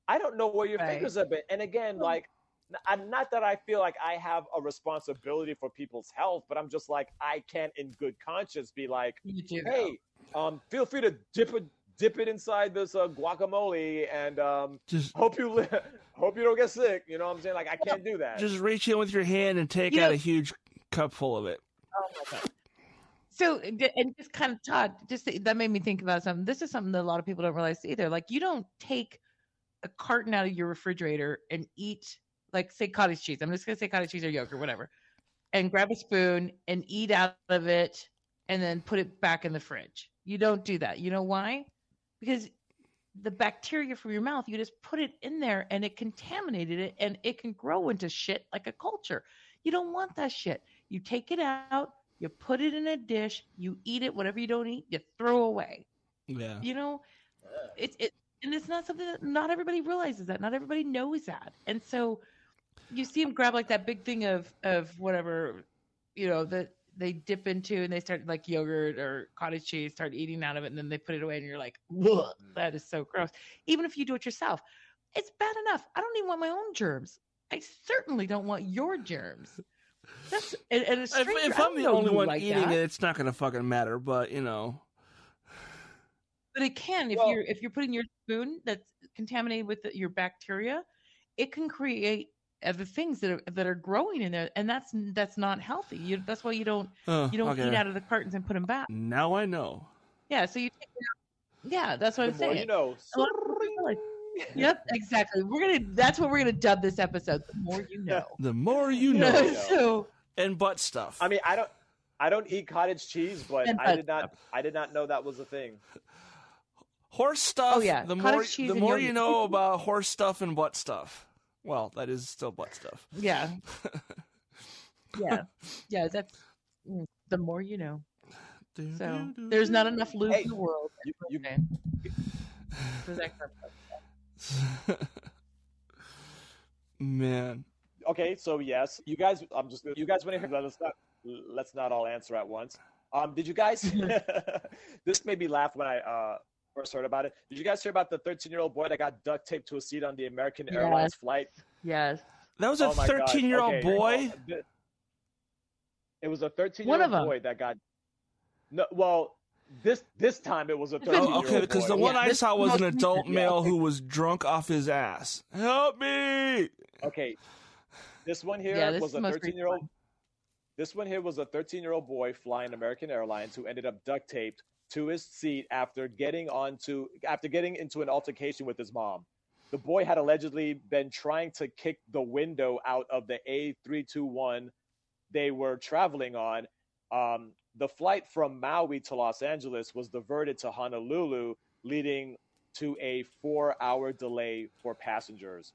I don't know where your Right. fingers have been. And again, like, n- I'm not that I feel like I have a responsibility for people's health, but I'm just like I can't, in good conscience, be like, You hey, um, feel free to dip it, dip it inside this uh, guacamole, and um, Just hope you li- hope you don't get sick. You know what I'm saying? Like, I can't do that. just reach in with your hand and take You out know- a huge cup full of it. Oh. So and just kind of Todd, just that made me think about something. This is something that a lot of people don't realize either. Like you don't take a carton out of your refrigerator and eat like say cottage cheese. I'm just gonna say cottage cheese or yogurt, whatever, and grab a spoon and eat out of it and then put it back in the fridge. You don't do that. You know why? Because the bacteria from your mouth, you just put it in there and it contaminated it and it can grow into shit like a culture. You don't want that shit. You take it out, You put it in a dish. You eat it. Whatever you don't eat, you throw away. Yeah. You know, it's it, and it's not something that not everybody realizes that. Not everybody knows that, and so you see them grab like that big thing of of whatever, you know, that they dip into and they start like yogurt or cottage cheese, start eating out of it, and then they put it away, and you're like, that is so gross. Even if you do it yourself, it's bad enough. I don't even want my own germs. I certainly don't want your germs. That's and, and a If, if I'm the only one like eating that. it, it's not going to fucking matter. But you know, But it can if Well- you're if you're putting your spoon that's contaminated with the, your bacteria, it can create other things that are that are growing in there, and that's that's not healthy. You, that's why you don't Oh, you don't okay. eat out of the cartons and put them back. now I know. Yeah, so you take it out. Yeah, that's what The I'm saying. you know. A lot of people realize- Yep, exactly. We're gonna. That's what we're gonna dub this episode. The more you know. The more you know, so and butt stuff. I mean, I don't, I don't eat cottage cheese, but I did butt not, I did not know that was a thing. Horse stuff. Oh, yeah. The Cottage more the and more you know about horse stuff and butt stuff. Well, that is still butt stuff. yeah, yeah, yeah. That's the more you know. So there's not enough lube Hey, in the world. You, you, Okay. For that kind of stuff. Man, okay, so yes, you guys, I'm just, you guys want to hear? Let's not, let's not all answer at once. Um, did you guys? this made me laugh when I uh, first heard about it. Did you guys hear about the 13 year old boy that got duct taped to a seat on the American Yes. Airlines flight? Yes. that was a Oh 13 year old Okay, boy. It was a 13 year old boy that got. No, well, this this time it was a 13 year Oh, old okay, because the one Yeah, I this saw was an adult male who was drunk off his ass. Help me! Okay, this one here Yeah, this was a 13 year old. This one here was a 13 year old boy flying American Airlines who ended up duct taped to his seat after getting onto after getting into an altercation with his mom. The boy had allegedly been trying to kick the window out of the A321 they were traveling on. Um, the flight from Maui to Los Angeles was diverted to Honolulu, leading to a four hour delay for passengers.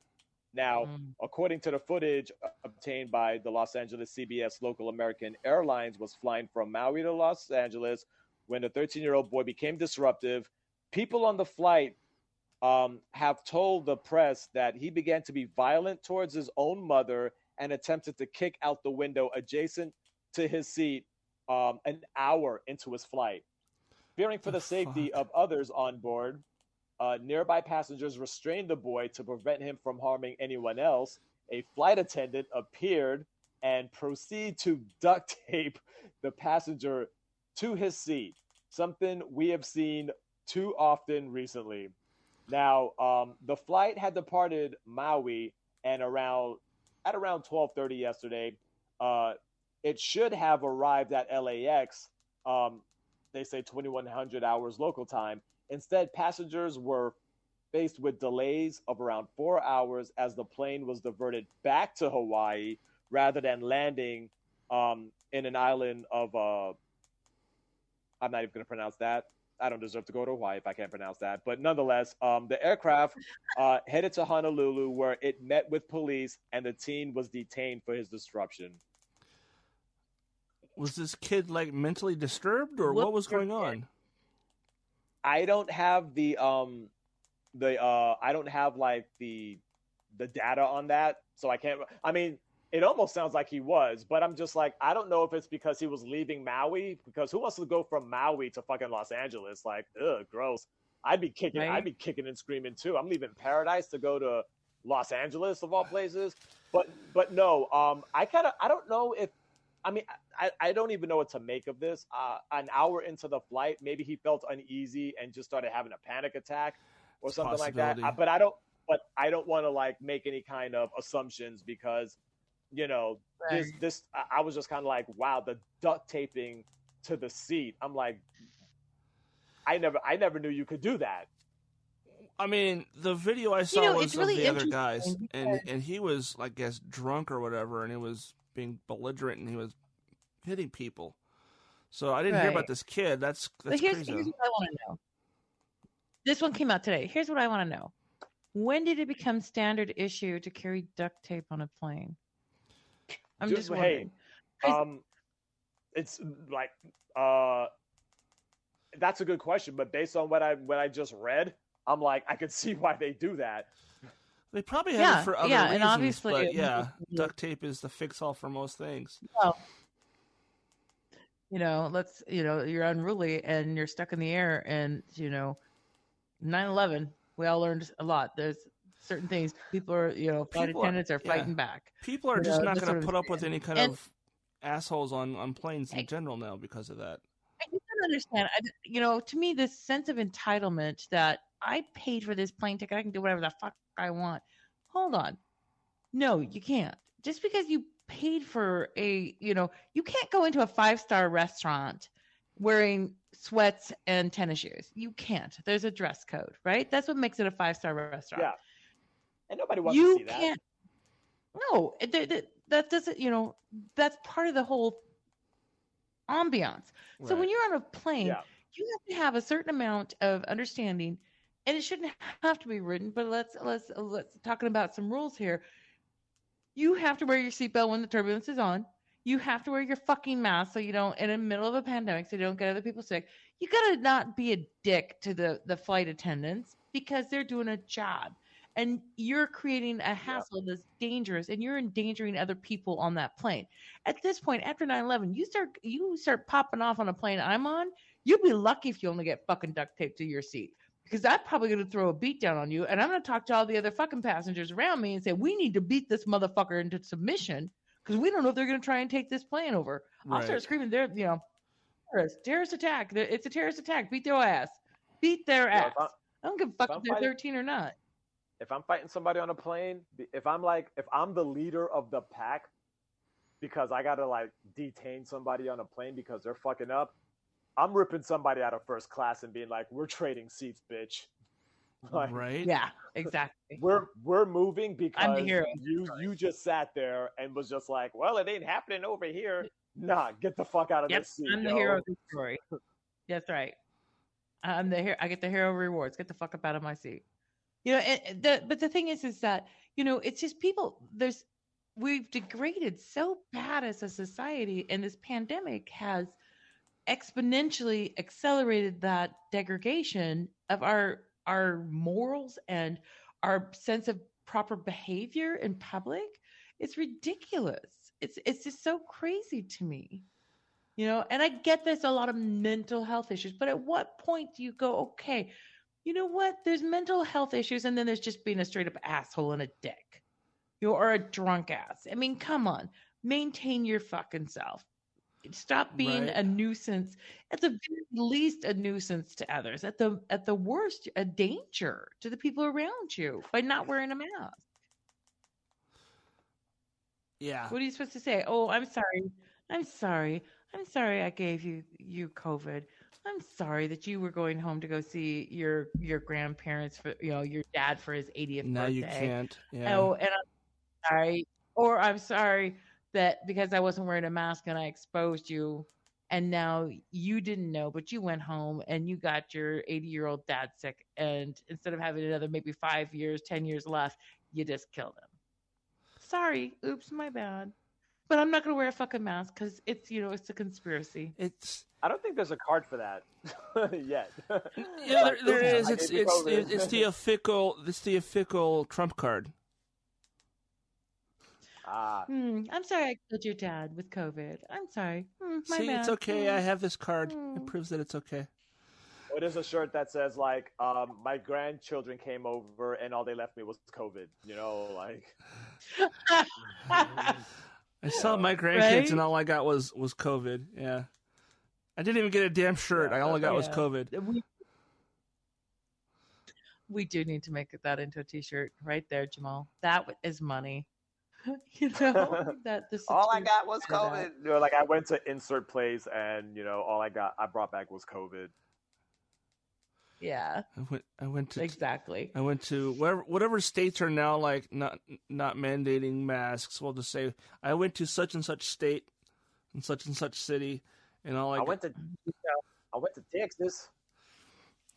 Now, Mm. according to the footage obtained by the Los Angeles CBS local American Airlines was flying from Maui to Los Angeles when the 13 year old boy became disruptive. People on the flight um, have told the press that he began to be violent towards his own mother and attempted to kick out the window adjacent to his seat um, an hour into his flight. Fearing for the safety of others on board, uh, nearby passengers restrained the boy to prevent him from harming anyone else. A flight attendant appeared and proceeded to duct tape the passenger to his seat, something we have seen too often recently. Now, um, the flight had departed Maui and around at around 12:30 yesterday. Uh, it should have arrived at LAX. Um, they say 2100 hours local time. Instead, passengers were faced with delays of around four hours as the plane was diverted back to Hawaii rather than landing um, in an island of. Uh, I'm not even going to pronounce that. I don't deserve to go to Hawaii if I can't pronounce that. But nonetheless, um, the aircraft uh, headed to Honolulu where it met with police and the teen was detained for his disruption. Was this kid like mentally disturbed or what, What was going on? I don't have the um the uh I don't have like the the data on that, so I can't. I mean, it almost sounds like he was, but I'm just like I don't know if it's because he was leaving Maui because who wants to go from Maui to fucking Los Angeles? Like, ugh, gross. I'd be kicking. Right. I'd be kicking and screaming too. I'm leaving paradise to go to Los Angeles of all places. But but no, um, I kind of I don't know if I mean, I, I don't even know what to make of this. Uh, an hour into the flight, maybe he felt uneasy and just started having a panic attack or something like that. But I don't. But I don't want to like make any kind of assumptions because, you know, this Right. this I I was just kind of like, wow, the duct taping to the seat. I'm like, I never I never knew you could do that. I mean, the video I saw know, was it's of really the other guys, interesting and and he was, I guess, drunk or whatever, and he was being belligerent and he was hitting people. So I didn't hear about this kid. That's But that's here's, crazy. here's what I want to know. This one came out today. Here's what I want to know. When did it become standard issue to carry duct tape on a plane? I'm Dude, just hey, Um, it's like uh, that's a good question, but based on what I what I just read, I'm like I could see why they do that. They probably have Yeah, it for other yeah, reasons, and obviously but it- yeah, duct tape is the fix all for most things. Well, you know, let's you know, you're unruly and you're stuck in the air, and you know, 9/11, we all learned a lot. There's certain things people are, you know, flight People attendants are yeah. fighting back. People are You just know, not going to I'm put up with any kind And- of assholes on on planes in Hey. general now because of that. I just don't understand. I, you know, to me, this sense of entitlement that I paid for this plane ticket, I can do whatever the fuck I want. Hold on. No, you can't. Just because you paid for a, you know, you can't go into a five star restaurant wearing sweats and tennis shoes. You can't. There's a dress code, right? That's what makes it a five star restaurant. Yeah, and nobody wants you to see that. can't. No, it- that, doesn't. You know, that's part of the whole ambiance. So when you're on a plane, Yeah. you have to have a certain amount of understanding, and it shouldn't have to be written. But let's let's let's talking about some rules here. You have to wear your seatbelt when the turbulence is on. You have to wear your fucking mask so you don't, in the middle of a pandemic, so you don't get other people sick. You gotta not be a dick to the the flight attendants because they're doing a job, and you're creating a hassle that's dangerous, and you're endangering other people on that plane. At this point, after 9/11, you start you start popping off on a plane I'm on. You'll be lucky if you only get fucking duct tape to your seat because I'm probably going to throw a beat down on you, and I'm going to talk to all the other fucking passengers around me and say we need to beat this motherfucker into submission because we don't know if they're going to try and take this plane over. I'll start screaming, "They're you know, terrorist, terrorist attack! It's a terrorist attack! Beat their ass! Beat their Yeah, ass! I- don't give a fuck if they're fighting- 13 or not." If I'm fighting somebody on a plane, if I'm like, if I'm the leader of the pack, because I gotta like detain somebody on a plane because they're fucking up, I'm ripping somebody out of first class and being like, "We're trading seats, bitch." Like, right? Yeah, exactly. We're we're moving because hero. you you just sat there and was just like, "Well, it ain't happening over here." Nah, get the fuck out of Yep, this seat. I'm the yo. hero of the story. That's right. I'm the hero. I get the hero rewards. Get the fuck up out of my seat. You know, and the but the thing is, is that you know, it's just people. There's we've degraded so bad as a society, and this pandemic has exponentially accelerated that degradation of our our morals and our sense of proper behavior in public. It's ridiculous. It's it's just so crazy to me. You know, and I get there's a lot of mental health issues, but at what point do you go, okay, you know what? There's mental health issues, and then there's just being a straight up asshole and a dick, You are a drunk ass. I mean, come on, maintain your fucking self. Stop being Right. a nuisance. At the very least, a nuisance to others. At the at the worst, a danger to the people around you by not wearing a mask. Yeah. What are you supposed to say? Oh, I'm sorry. I'm sorry. I'm sorry I gave you you COVID. I'm sorry that you were going home to go see your your grandparents for you know your dad for his 80th Now birthday. No, you can't. Yeah. Oh, and I'm sorry. Or I'm sorry that because I wasn't wearing a mask and I exposed you and now you didn't know, but you went home and you got your 80 year old dad sick. And instead of having another maybe five years, 10 years left, you just killed him. Sorry. Oops, my bad. But I'm not going to wear a fucking mask because it's, you know, it's a conspiracy. It's I don't think there's a card for that yet. yeah, there, there is. I It's gave it's it's the official it's the official Trump card. ah, Hmm, I'm sorry I killed your dad with COVID. I'm sorry. Hmm, my See, bad. it's okay. Hmm. I have this card. It Mm. proves that it's okay. It is a shirt that says like, um, "My grandchildren came over and all they left me was COVID." You know, like I saw my grandkids Right? and all I got was was COVID. Yeah. I didn't even get a damn shirt. I all I got was COVID. We, we do need to make that into a t-shirt right there, Jamal. That is money. you know that this. all I got was. COVID. You know, like I went to insert place and you know all I got I brought back was COVID. Yeah, I went I went to exactly. I went to wherever whatever states are now like not not mandating masks. We'll just say I went to such and such state and such and such city, and all I, I went to I went to Texas,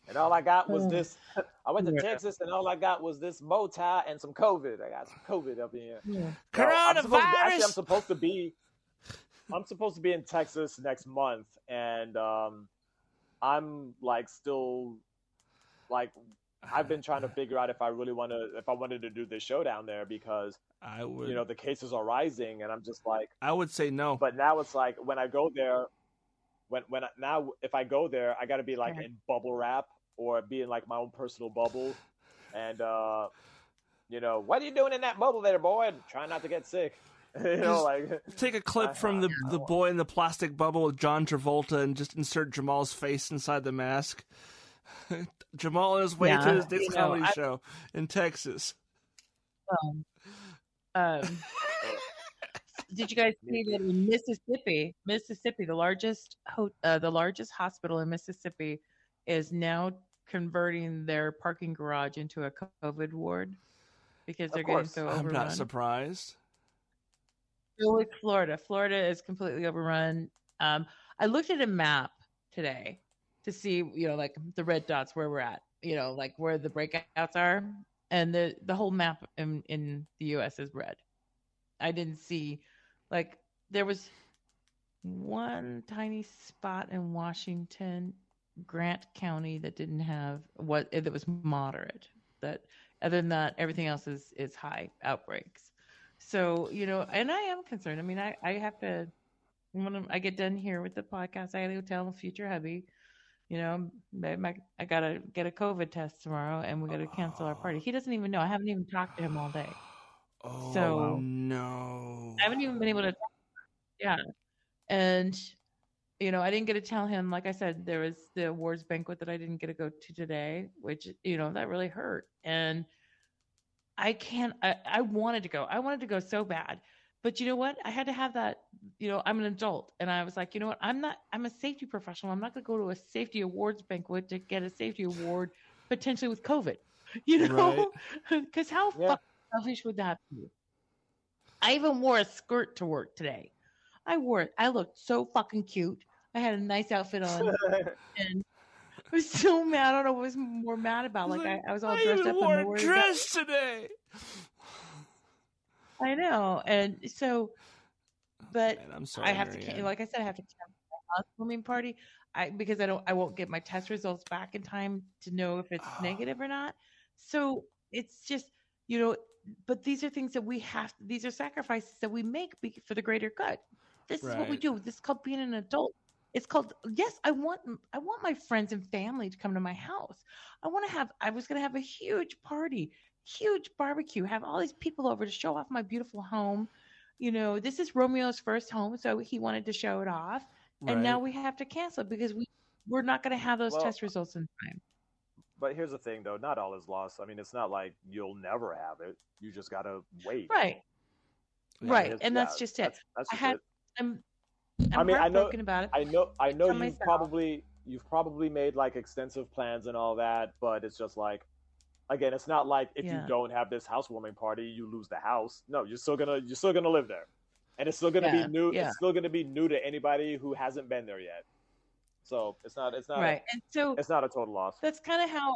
and all I got was this. I went to Yeah. Texas, and all I got was this bow tie and some COVID. I got some COVID up in here. Yeah. So I'm supposed to- actually, I'm supposed to be. I'm supposed to be in Texas next month, and um, I'm like still like I've been trying to figure out if I really want to if I wanted to do this show down there because I would. you know the cases are rising, and I'm just like, I would say no. but now it's like when I go there, when when I, now if I go there, I got to be like in bubble wrap or be in like my own personal bubble, and uh, you know what are you doing in that bubble there, boy? Try not to get sick. you know, like Take a clip from the the boy in the plastic bubble with John Travolta and just insert Jamal's face inside the mask. Jamal on his way Yeah, to his next you know, comedy I- show in Texas. Um, um, did you guys see that in Mississippi? Mississippi, the largest ho- uh, the largest hospital in Mississippi, is now converting their parking garage into a COVID ward because they're getting so I'm not surprised. So is Florida. Florida is completely overrun. Um, I looked at a map today to see, you know, like the red dots where we're at, you know, like where the breakouts are, and the the whole map in in the U.S. is red. I didn't see, like, there was one tiny spot in Washington, Grant County, that didn't have what that was moderate. That other than that, everything else is is high outbreaks. So, you know, and I am concerned. I mean, I, I have to, when I get done here with the podcast, I got to go tell future hubby, you know, babe, I, I got to get a COVID test tomorrow and we got to cancel our party. He doesn't even know. I haven't even talked to him all day. Oh So- no! I haven't even been able to, yeah. And, you know, I didn't get to tell him, like I said, there was the awards banquet that I didn't get to go to today, which, you know, that really hurt. And I can't, I, I wanted to go. I wanted to go so bad. But you know what? I had to have that, you know, I'm an adult. And I was like, you know what? I'm not, I'm a safety professional. I'm not going to go to a safety awards banquet to get a safety award potentially with COVID, you know? Because how Yeah. fucking selfish would that be? I even wore a skirt to work today. I wore it. I looked so fucking cute. I had a nice outfit on, and I was so mad. I don't know what I was more mad about. Like I, I was all I dressed even up wore and a dress today. I know, and so, oh, but Man, I'm sorry. I have to, like I said, I have to cancel my housewarming party. I because I don't, I won't get my test results back in time to know if it's ah. negative or not. So it's just, you know, but these are things that we have. These are sacrifices that we make for the greater good. This is what we do. This is called being an adult. It's called yes. I want I want my friends and family to come to my house. I want to have. I was going to have a huge party, huge barbecue, have all these people over to show off my beautiful home. You know, this is Romeo's first home, so he wanted to show it off, and now we have to cancel because we we're not going to have those Well, test results in time. But here's the thing, though. Not all is lost. I mean, it's not like you'll never have it. You just gotta wait. Right, Yeah. right, and that's yeah, just it. That's, that's I had- it. I'm I'm I mean, I know- about it. I know. I know you've myself. probably you've probably made like extensive plans and all that, but it's just like, again, it's not like if Yeah. you don't have this housewarming party, you lose the house. No, you're still gonna you're still gonna live there, and it's still gonna Yeah, be new. yeah. It's still gonna be new to anybody who hasn't been there yet. So it's not. It's not. right, and so A, it's not a total loss. that's kind of how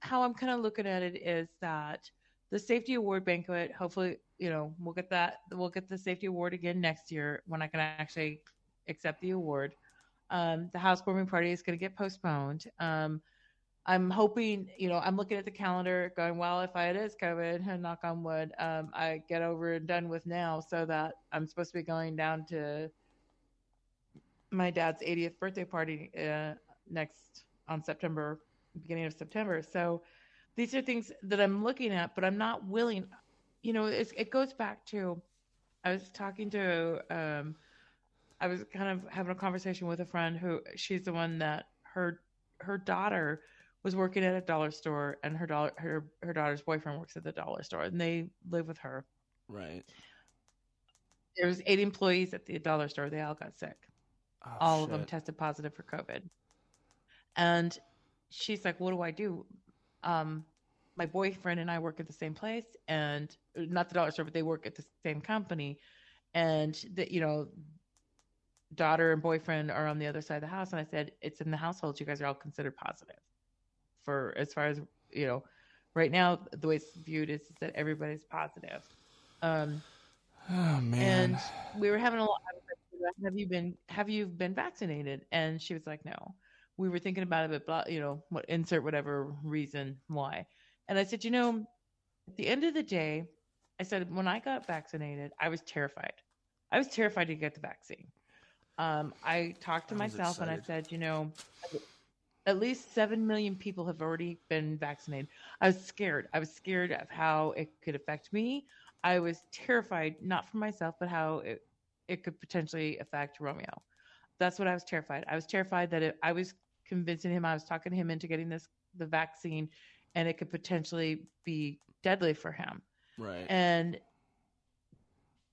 how I'm kind of looking at it is that the safety award banquet, hopefully, you know, we'll get that we'll get the safety award again next year when I can actually accept the award. Um, the housewarming party is going to get postponed. Um, I'm hoping, you know, I'm looking at the calendar going, well, if it is COVID, knock on wood, um, I get over and done with now so that I'm supposed to be going down to my dad's 80th birthday party uh, next on September, beginning of September. So these are things that I'm looking at, but I'm not willing. You know, it goes back to I was talking to, um, I was kind of having a conversation with a friend who she's the one that her her daughter was working at a dollar store, and her daughter her her daughter's boyfriend works at the dollar store, and they live with her. Right. There's eight employees at the dollar store. They all got sick. Oh, all of them tested positive for COVID. And she's like, "What do I do?" Um, my boyfriend and I work at the same place, and not the dollar store, but they work at the same company. And that you know, daughter and boyfriend are on the other side of the house. And I said, "It's in the household. You guys are all considered positive." For as far as you know, right now the way it's viewed is, is that everybody's positive. Um, Oh man. and we were having a lot. Like, have you been have you been vaccinated? And she was like, no. We were thinking about it, but blah, you know, what insert whatever reason why. And I said, you know, at the end of the day, I said when I got vaccinated, I was terrified. I was terrified to get the vaccine. Um, I talked to I myself and I said, you know, at least 7 million people have already been vaccinated. I was scared. I was scared of how it could affect me. I was terrified, not for myself, but how it, it could potentially affect Romeo. That's what I was terrified. I was terrified that it, I was convincing him, I was talking him into getting this the vaccine, and it could potentially be deadly for him. Right. And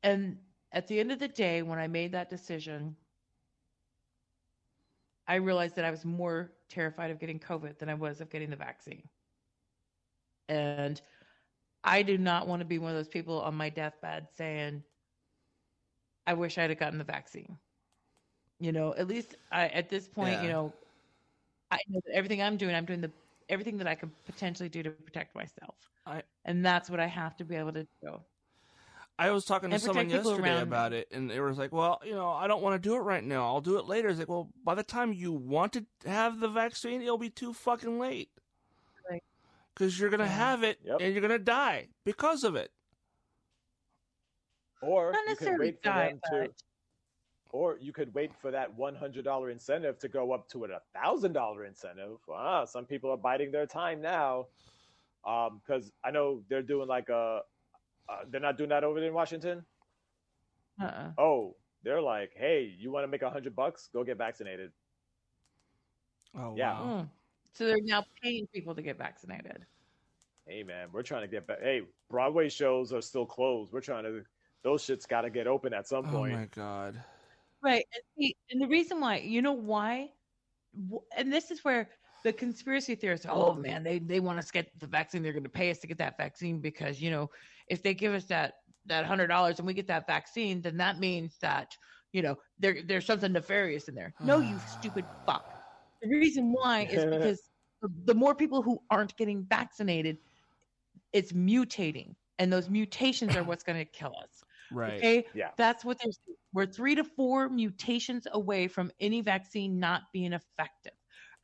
and at the end of the day, when I made that decision, I realized that I was more terrified of getting COVID than I was of getting the vaccine. And I do not want to be one of those people on my deathbed saying, I wish I'd have gotten the vaccine. You know, at least I, at this point, Yeah. you know, I know that everything I'm doing, I'm doing the everything that I could potentially do to protect myself. I And that's what I have to be able to do. I was talking to someone yesterday around about it, and they was like, "Well, you know, I don't want to do it right now. I'll do it later." It's like, "Well, by the time you want to have the vaccine, it'll be too fucking late Right. because you're gonna Yeah. have it Yep. and you're gonna die because of it." Or Not you could wait for die, them to, but or you could wait for that one hundred dollar incentive to go up to a thousand dollar incentive. Ah, some people are biding their time now, because I know they're doing like a, uh, they're not doing that over there in Washington. uh-uh. Oh, they're like, hey, you want to make a hundred bucks? Go get vaccinated. Oh Yeah. wow. Mm. So they're now paying people to get vaccinated. Hey man, we're trying to get back. Hey, Broadway shows are still closed. We're trying to. Those shits got to get open at some point. Oh my god. Right. And, see, and the reason why, you know why? And this is where the conspiracy theorists, oh man, they, they want us to get the vaccine. They're going to pay us to get that vaccine because, you know, if they give us that, that hundred dollars and we get that vaccine, then that means that, you know, there, there's something nefarious in there. No, you stupid fuck. The reason why is because the, the more people who aren't getting vaccinated, it's mutating. And those mutations are what's going to kill us. Right. Okay. Yeah. That's what they're. We're three to four mutations away from any vaccine not being effective.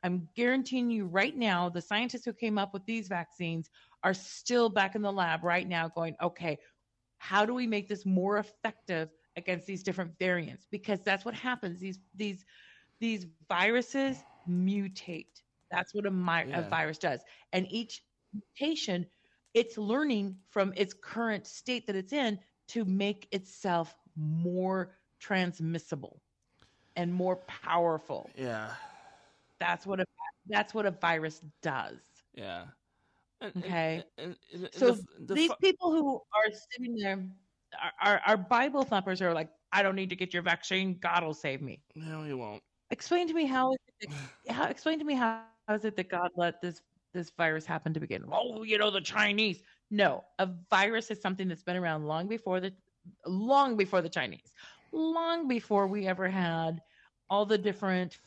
I'm guaranteeing you right now, the scientists who came up with these vaccines are still back in the lab right now going, okay, how do we make this more effective against these different variants? Because that's what happens. These these these viruses mutate. That's what a, mi- Yeah. a virus does. And each mutation, it's learning from its current state that it's in to make itself more transmissible and more powerful. Yeah. That's what a that's what a virus does. Yeah. And, Okay. And, and- So the, the these people who are sitting there are, are, are Bible thumpers who are like, I don't need to get your vaccine. God will save me. no, He won't. Explain to me how, is it that, how explain to me how, how is it that God let this this virus happen to begin? Oh, you know the Chinese. No, a virus is something that's been around long before the long before the Chinese, long before we ever had all the different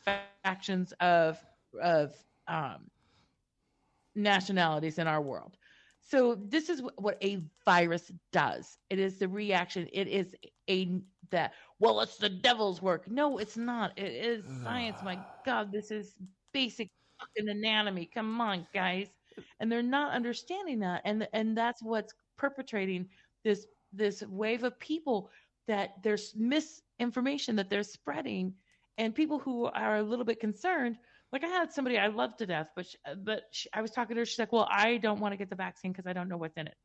factions of of um, nationalities in our world. So this is what a virus does. It is the reaction. It is a that well, it's the devil's work. No, it's not. It is science. My God, this is basic fucking anatomy. Come on, guys. And they're not understanding that, and and that's what's perpetrating this this wave of people that there's misinformation that they're spreading, and people who are a little bit concerned. Like I had somebody I love to death, but she, but she, I was talking to her. She's like, "Well, I don't want to get the vaccine because I don't know what's in it."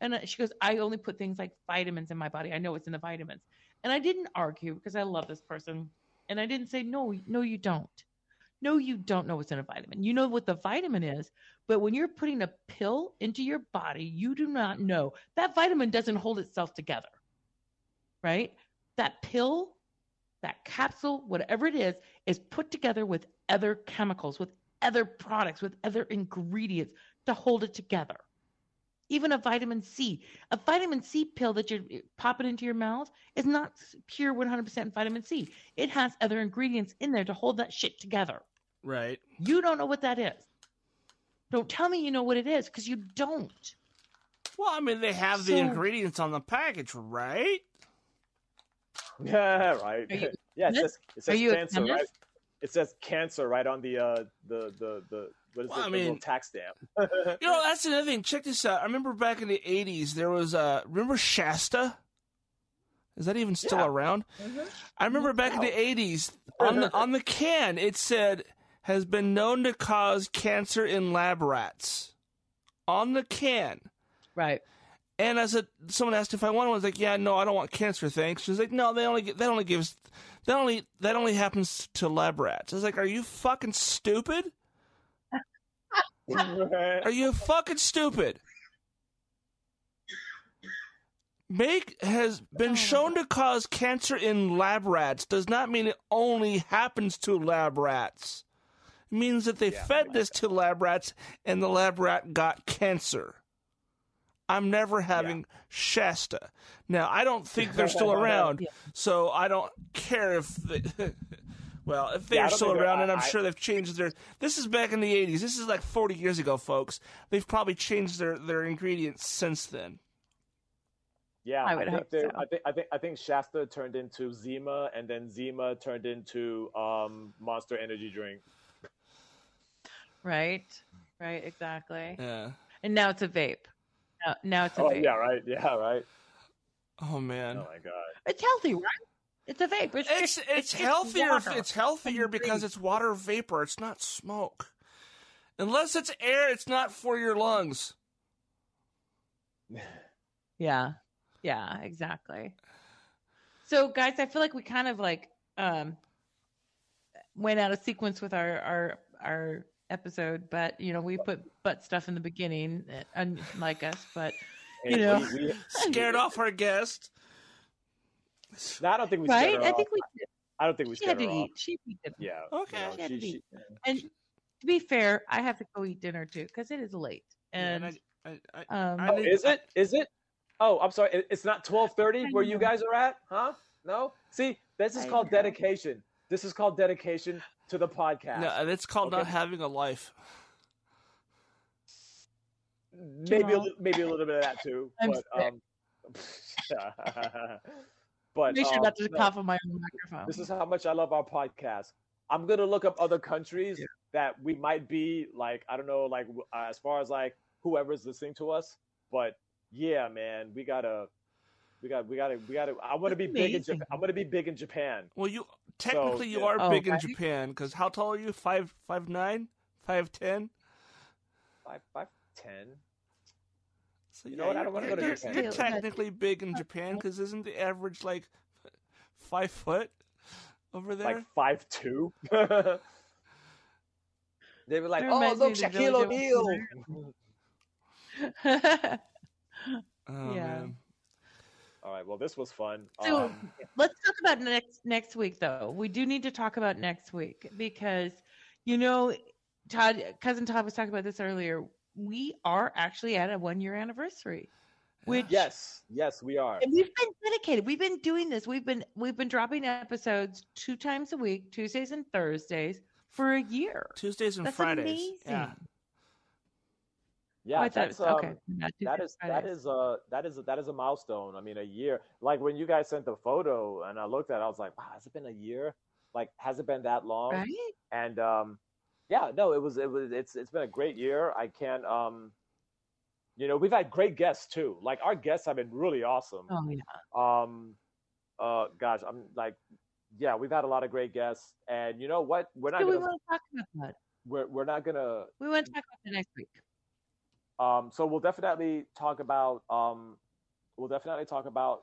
And uh, she goes, "I only put things like vitamins in my body. I know what's in the vitamins." And I didn't argue because I love this person, and I didn't say, "No, no, you don't." No, you don't know what's in a vitamin. You know what the vitamin is, but when you're putting a pill into your body, you do not know that vitamin doesn't hold itself together, right? That pill, that capsule, whatever it is, is put together with other chemicals, with other products, with other ingredients to hold it together. Even a vitamin C, a vitamin C pill that you're popping into your mouth is not pure 100% vitamin C. It has other ingredients in there to hold that shit together. Right. You don't know what that is. Don't tell me you know what it is because you don't. Well, I mean, they have the ingredients on the package, right? Yeah, right. You yeah, it says, it says Are you a cancer, right? It says cancer right on the uh the the the what is Well, it? I mean- little tax stamp. You know, that's another thing. Check this out. I remember back in the '80s, there was uh, remember Shasta. Is that even still Yeah. around? I remember back in the '80s on the on the can it said has been known to cause cancer in lab rats. On the can. Right. And I said, someone asked if I wanted one, I was like, "Yeah, no, I don't want cancer, thanks." She's like, "No, they only get, that only gives that only that only happens to lab rats." I was like, "Are you fucking stupid? Are you fucking stupid?" Make has been oh shown to cause cancer in lab rats does not mean it only happens to lab rats. It means that they fed this to lab rats and the lab rat got cancer. I'm never having Shasta. Now, I don't think they're still around, so I don't care if They, well, if they're don't still think they're- around, and I- I'm I- sure they've changed their. This is back in the 80s. This is like 40 years ago, folks. They've probably changed their their ingredients since then. Yeah, I would think hope so. I think I think I think Shasta turned into Zima, and then Zima turned into um, Monster Energy drink. Right. Right. Exactly. Yeah. And now it's a vape. Now, now it's a Oh vape. yeah, right. Yeah, right. Oh man. Oh my god. It's healthy, right? It's a vape. It's It's just, it's just healthier. water. It's healthier because it's water vapor. It's not smoke. Unless it's air, it's not for your lungs. Yeah. Yeah, exactly. So guys, I feel like we kind of like um went out of sequence with our our our episode, but you know, we put butt stuff in the beginning, uh, unlike us, but you Hey, know, we, we, Scared off our guest. no, I don't think we scared right? I off. think we did. I don't think we She had to off. eat. She did. Yeah. Okay. you know, She had to she- eat. she- And to be fair, I have to go eat dinner too because it is late. And And I, I, I, um, Oh, is it? Is it? Oh, I'm sorry. It's not 12:30 where you guys are at, huh? No. See, this is I called know. dedication. This is called dedication to the podcast. No, and it's called not having a life. maybe a, maybe a little bit of that too. I'm but sick. um, but make sure um, not to no, cough on my own microphone. this is how much I love our podcast. I'm gonna look up other countries that we might be like. I don't know, like uh, as far as like whoever's listening to us. But yeah, man, we gotta, we got, we gotta, we gotta. I want to be big in Japan. I'm gonna be big in Japan. Well, you technically you yeah. are Oh, big in. Japan because how tall are you? Five five nine, five ten. Five, five, ten. So You know what? I don't wanna go to you're- Japan. You're technically big in Japan because isn't the average like five foot over there? Like five two. they were like, That "Oh, reminds me look, of the Shaquille O'Neal." oh yeah. man. All right. Well, this was fun. So Um, let's talk about next next week, though. We do need to talk about next week because, you know, Todd, cousin Todd was talking about this earlier. We are actually at a one year anniversary, which yes, yes, we are. and we've been dedicated. We've been doing this. We've been we've been dropping episodes two times a week, Tuesdays and Thursdays, for a year. Tuesdays and That's Fridays. amazing. Yeah. Yeah, Oh, I thought it that's um, okay. That is that is uh that is that is a milestone. I mean, a year. Like when you guys sent the photo, and I looked at, it, I was like, wow, has it been a year? Like, has it been that long? right. And um, yeah, no, it was it was it's it's been a great year. I can't um, you know, we've had great guests too. Like our guests have been really awesome. Oh yeah. Um, uh, gosh, I'm like, yeah, we've had a lot of great guests, and you know what? We're not So gonna want to talk about that. we're we're not gonna We want to talk about that next week. Um, so we'll definitely talk about um, we'll definitely talk about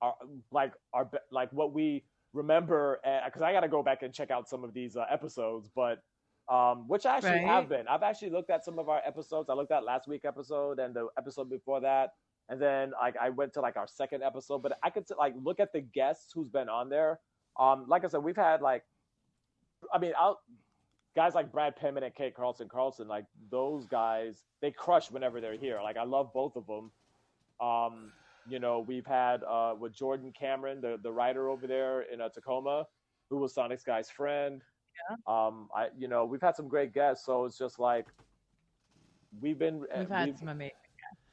our like our like what we remember because I got to go back and check out some of these uh, episodes, but um, which I actually Right. have been. I've actually looked at some of our episodes. I looked at last week episode and the episode before that, and then like I went to like our second episode. But I could like look at the guests who's been on there. Um, like I said, we've had like, I mean, I'll guys like Brad Pittman and Kate Carlson Carlson, like those guys, they crush whenever they're here. Like I love both of them. Um, you know, we've had uh, with Jordan Cameron, the the writer over there in uh, Tacoma, who was Sonic Sky's friend. Yeah. Um, I you know we've had some great guests, so it's just like we've been We've had some amazing.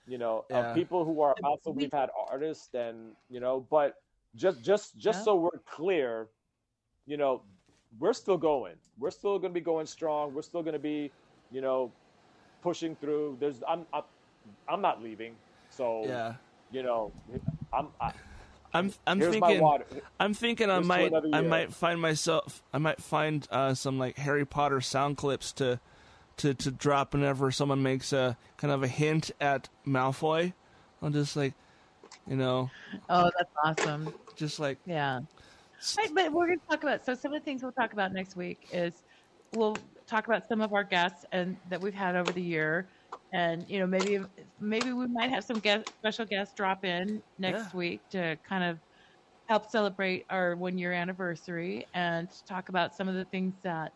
you know Yeah. uh, people who are also we- we've had artists and you know but just just just Yeah. so we're clear, you know, we're still going. We're still going to be going strong. We're still going to be, you know, pushing through. There's I'm I'm, I'm not leaving. So Yeah. you know, I'm I, I'm I'm here's my thinking. I'm thinking I Here's might I might find myself I might find uh, some like Harry Potter sound clips to to to drop whenever someone makes a kind of a hint at Malfoy. I'll just like you know Oh, that's awesome. just like Yeah. Right, but we're going to talk about so some of the things we'll talk about next week is we'll talk about some of our guests and that we've had over the year, and you know maybe maybe we might have some guest, special guests drop in next Yeah. week to kind of help celebrate our one year anniversary and talk about some of the things that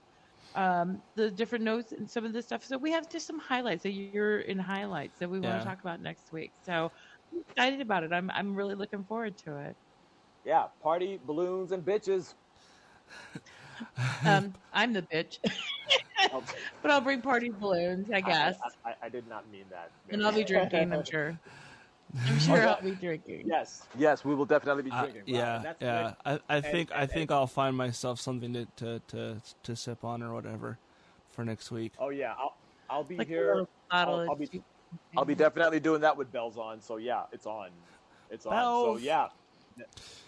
um, the different notes and some of the stuff. So we have just some highlights, a year in highlights that we want to talk about next week. So I'm excited about it. I'm I'm really looking forward to it. Yeah, party balloons and bitches. Um, I'm the bitch, but I'll bring party balloons, I guess, I, I, I did not mean that. and I'll be drinking. I'm sure. I'm sure I'll be drinking. Yes, yes, we will definitely be uh, drinking. Wow, yeah and that's yeah good. I, I think I and- think I'll find myself something to, to to to sip on or whatever for next week. Oh yeah, I'll I'll be Like here. I'll- I'll be- I'll be definitely doing that with bells on. So yeah, it's on. It's on. So yeah, ne-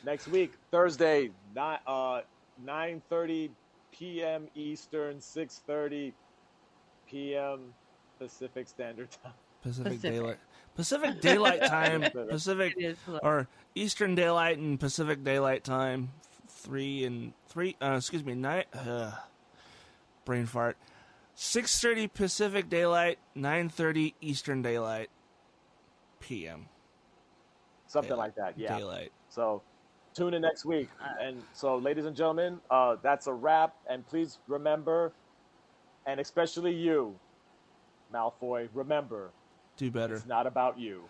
next week Thursday, nine uh nine thirty p.m. Eastern, six thirty p.m. Pacific Standard Time. Pacific, Pacific. daylight Pacific daylight time Pacific It is like- or Eastern Daylight and Pacific Daylight Time, three and three. Uh, excuse me, night Uh, brain fart. Six thirty Pacific Daylight, nine thirty Eastern Daylight, PM. Something Daylight. like that. Yeah. Daylight. So tune in next week. And so, ladies and gentlemen, uh, that's a wrap. And please remember, and especially you, Malfoy, remember, Do better. it's not about you.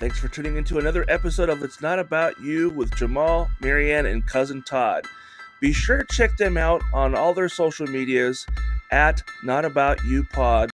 Thanks for tuning into another episode of It's Not About You with Jamal, Marianne, and cousin Todd. Be sure to check them out on all their social medias at Not About You Pod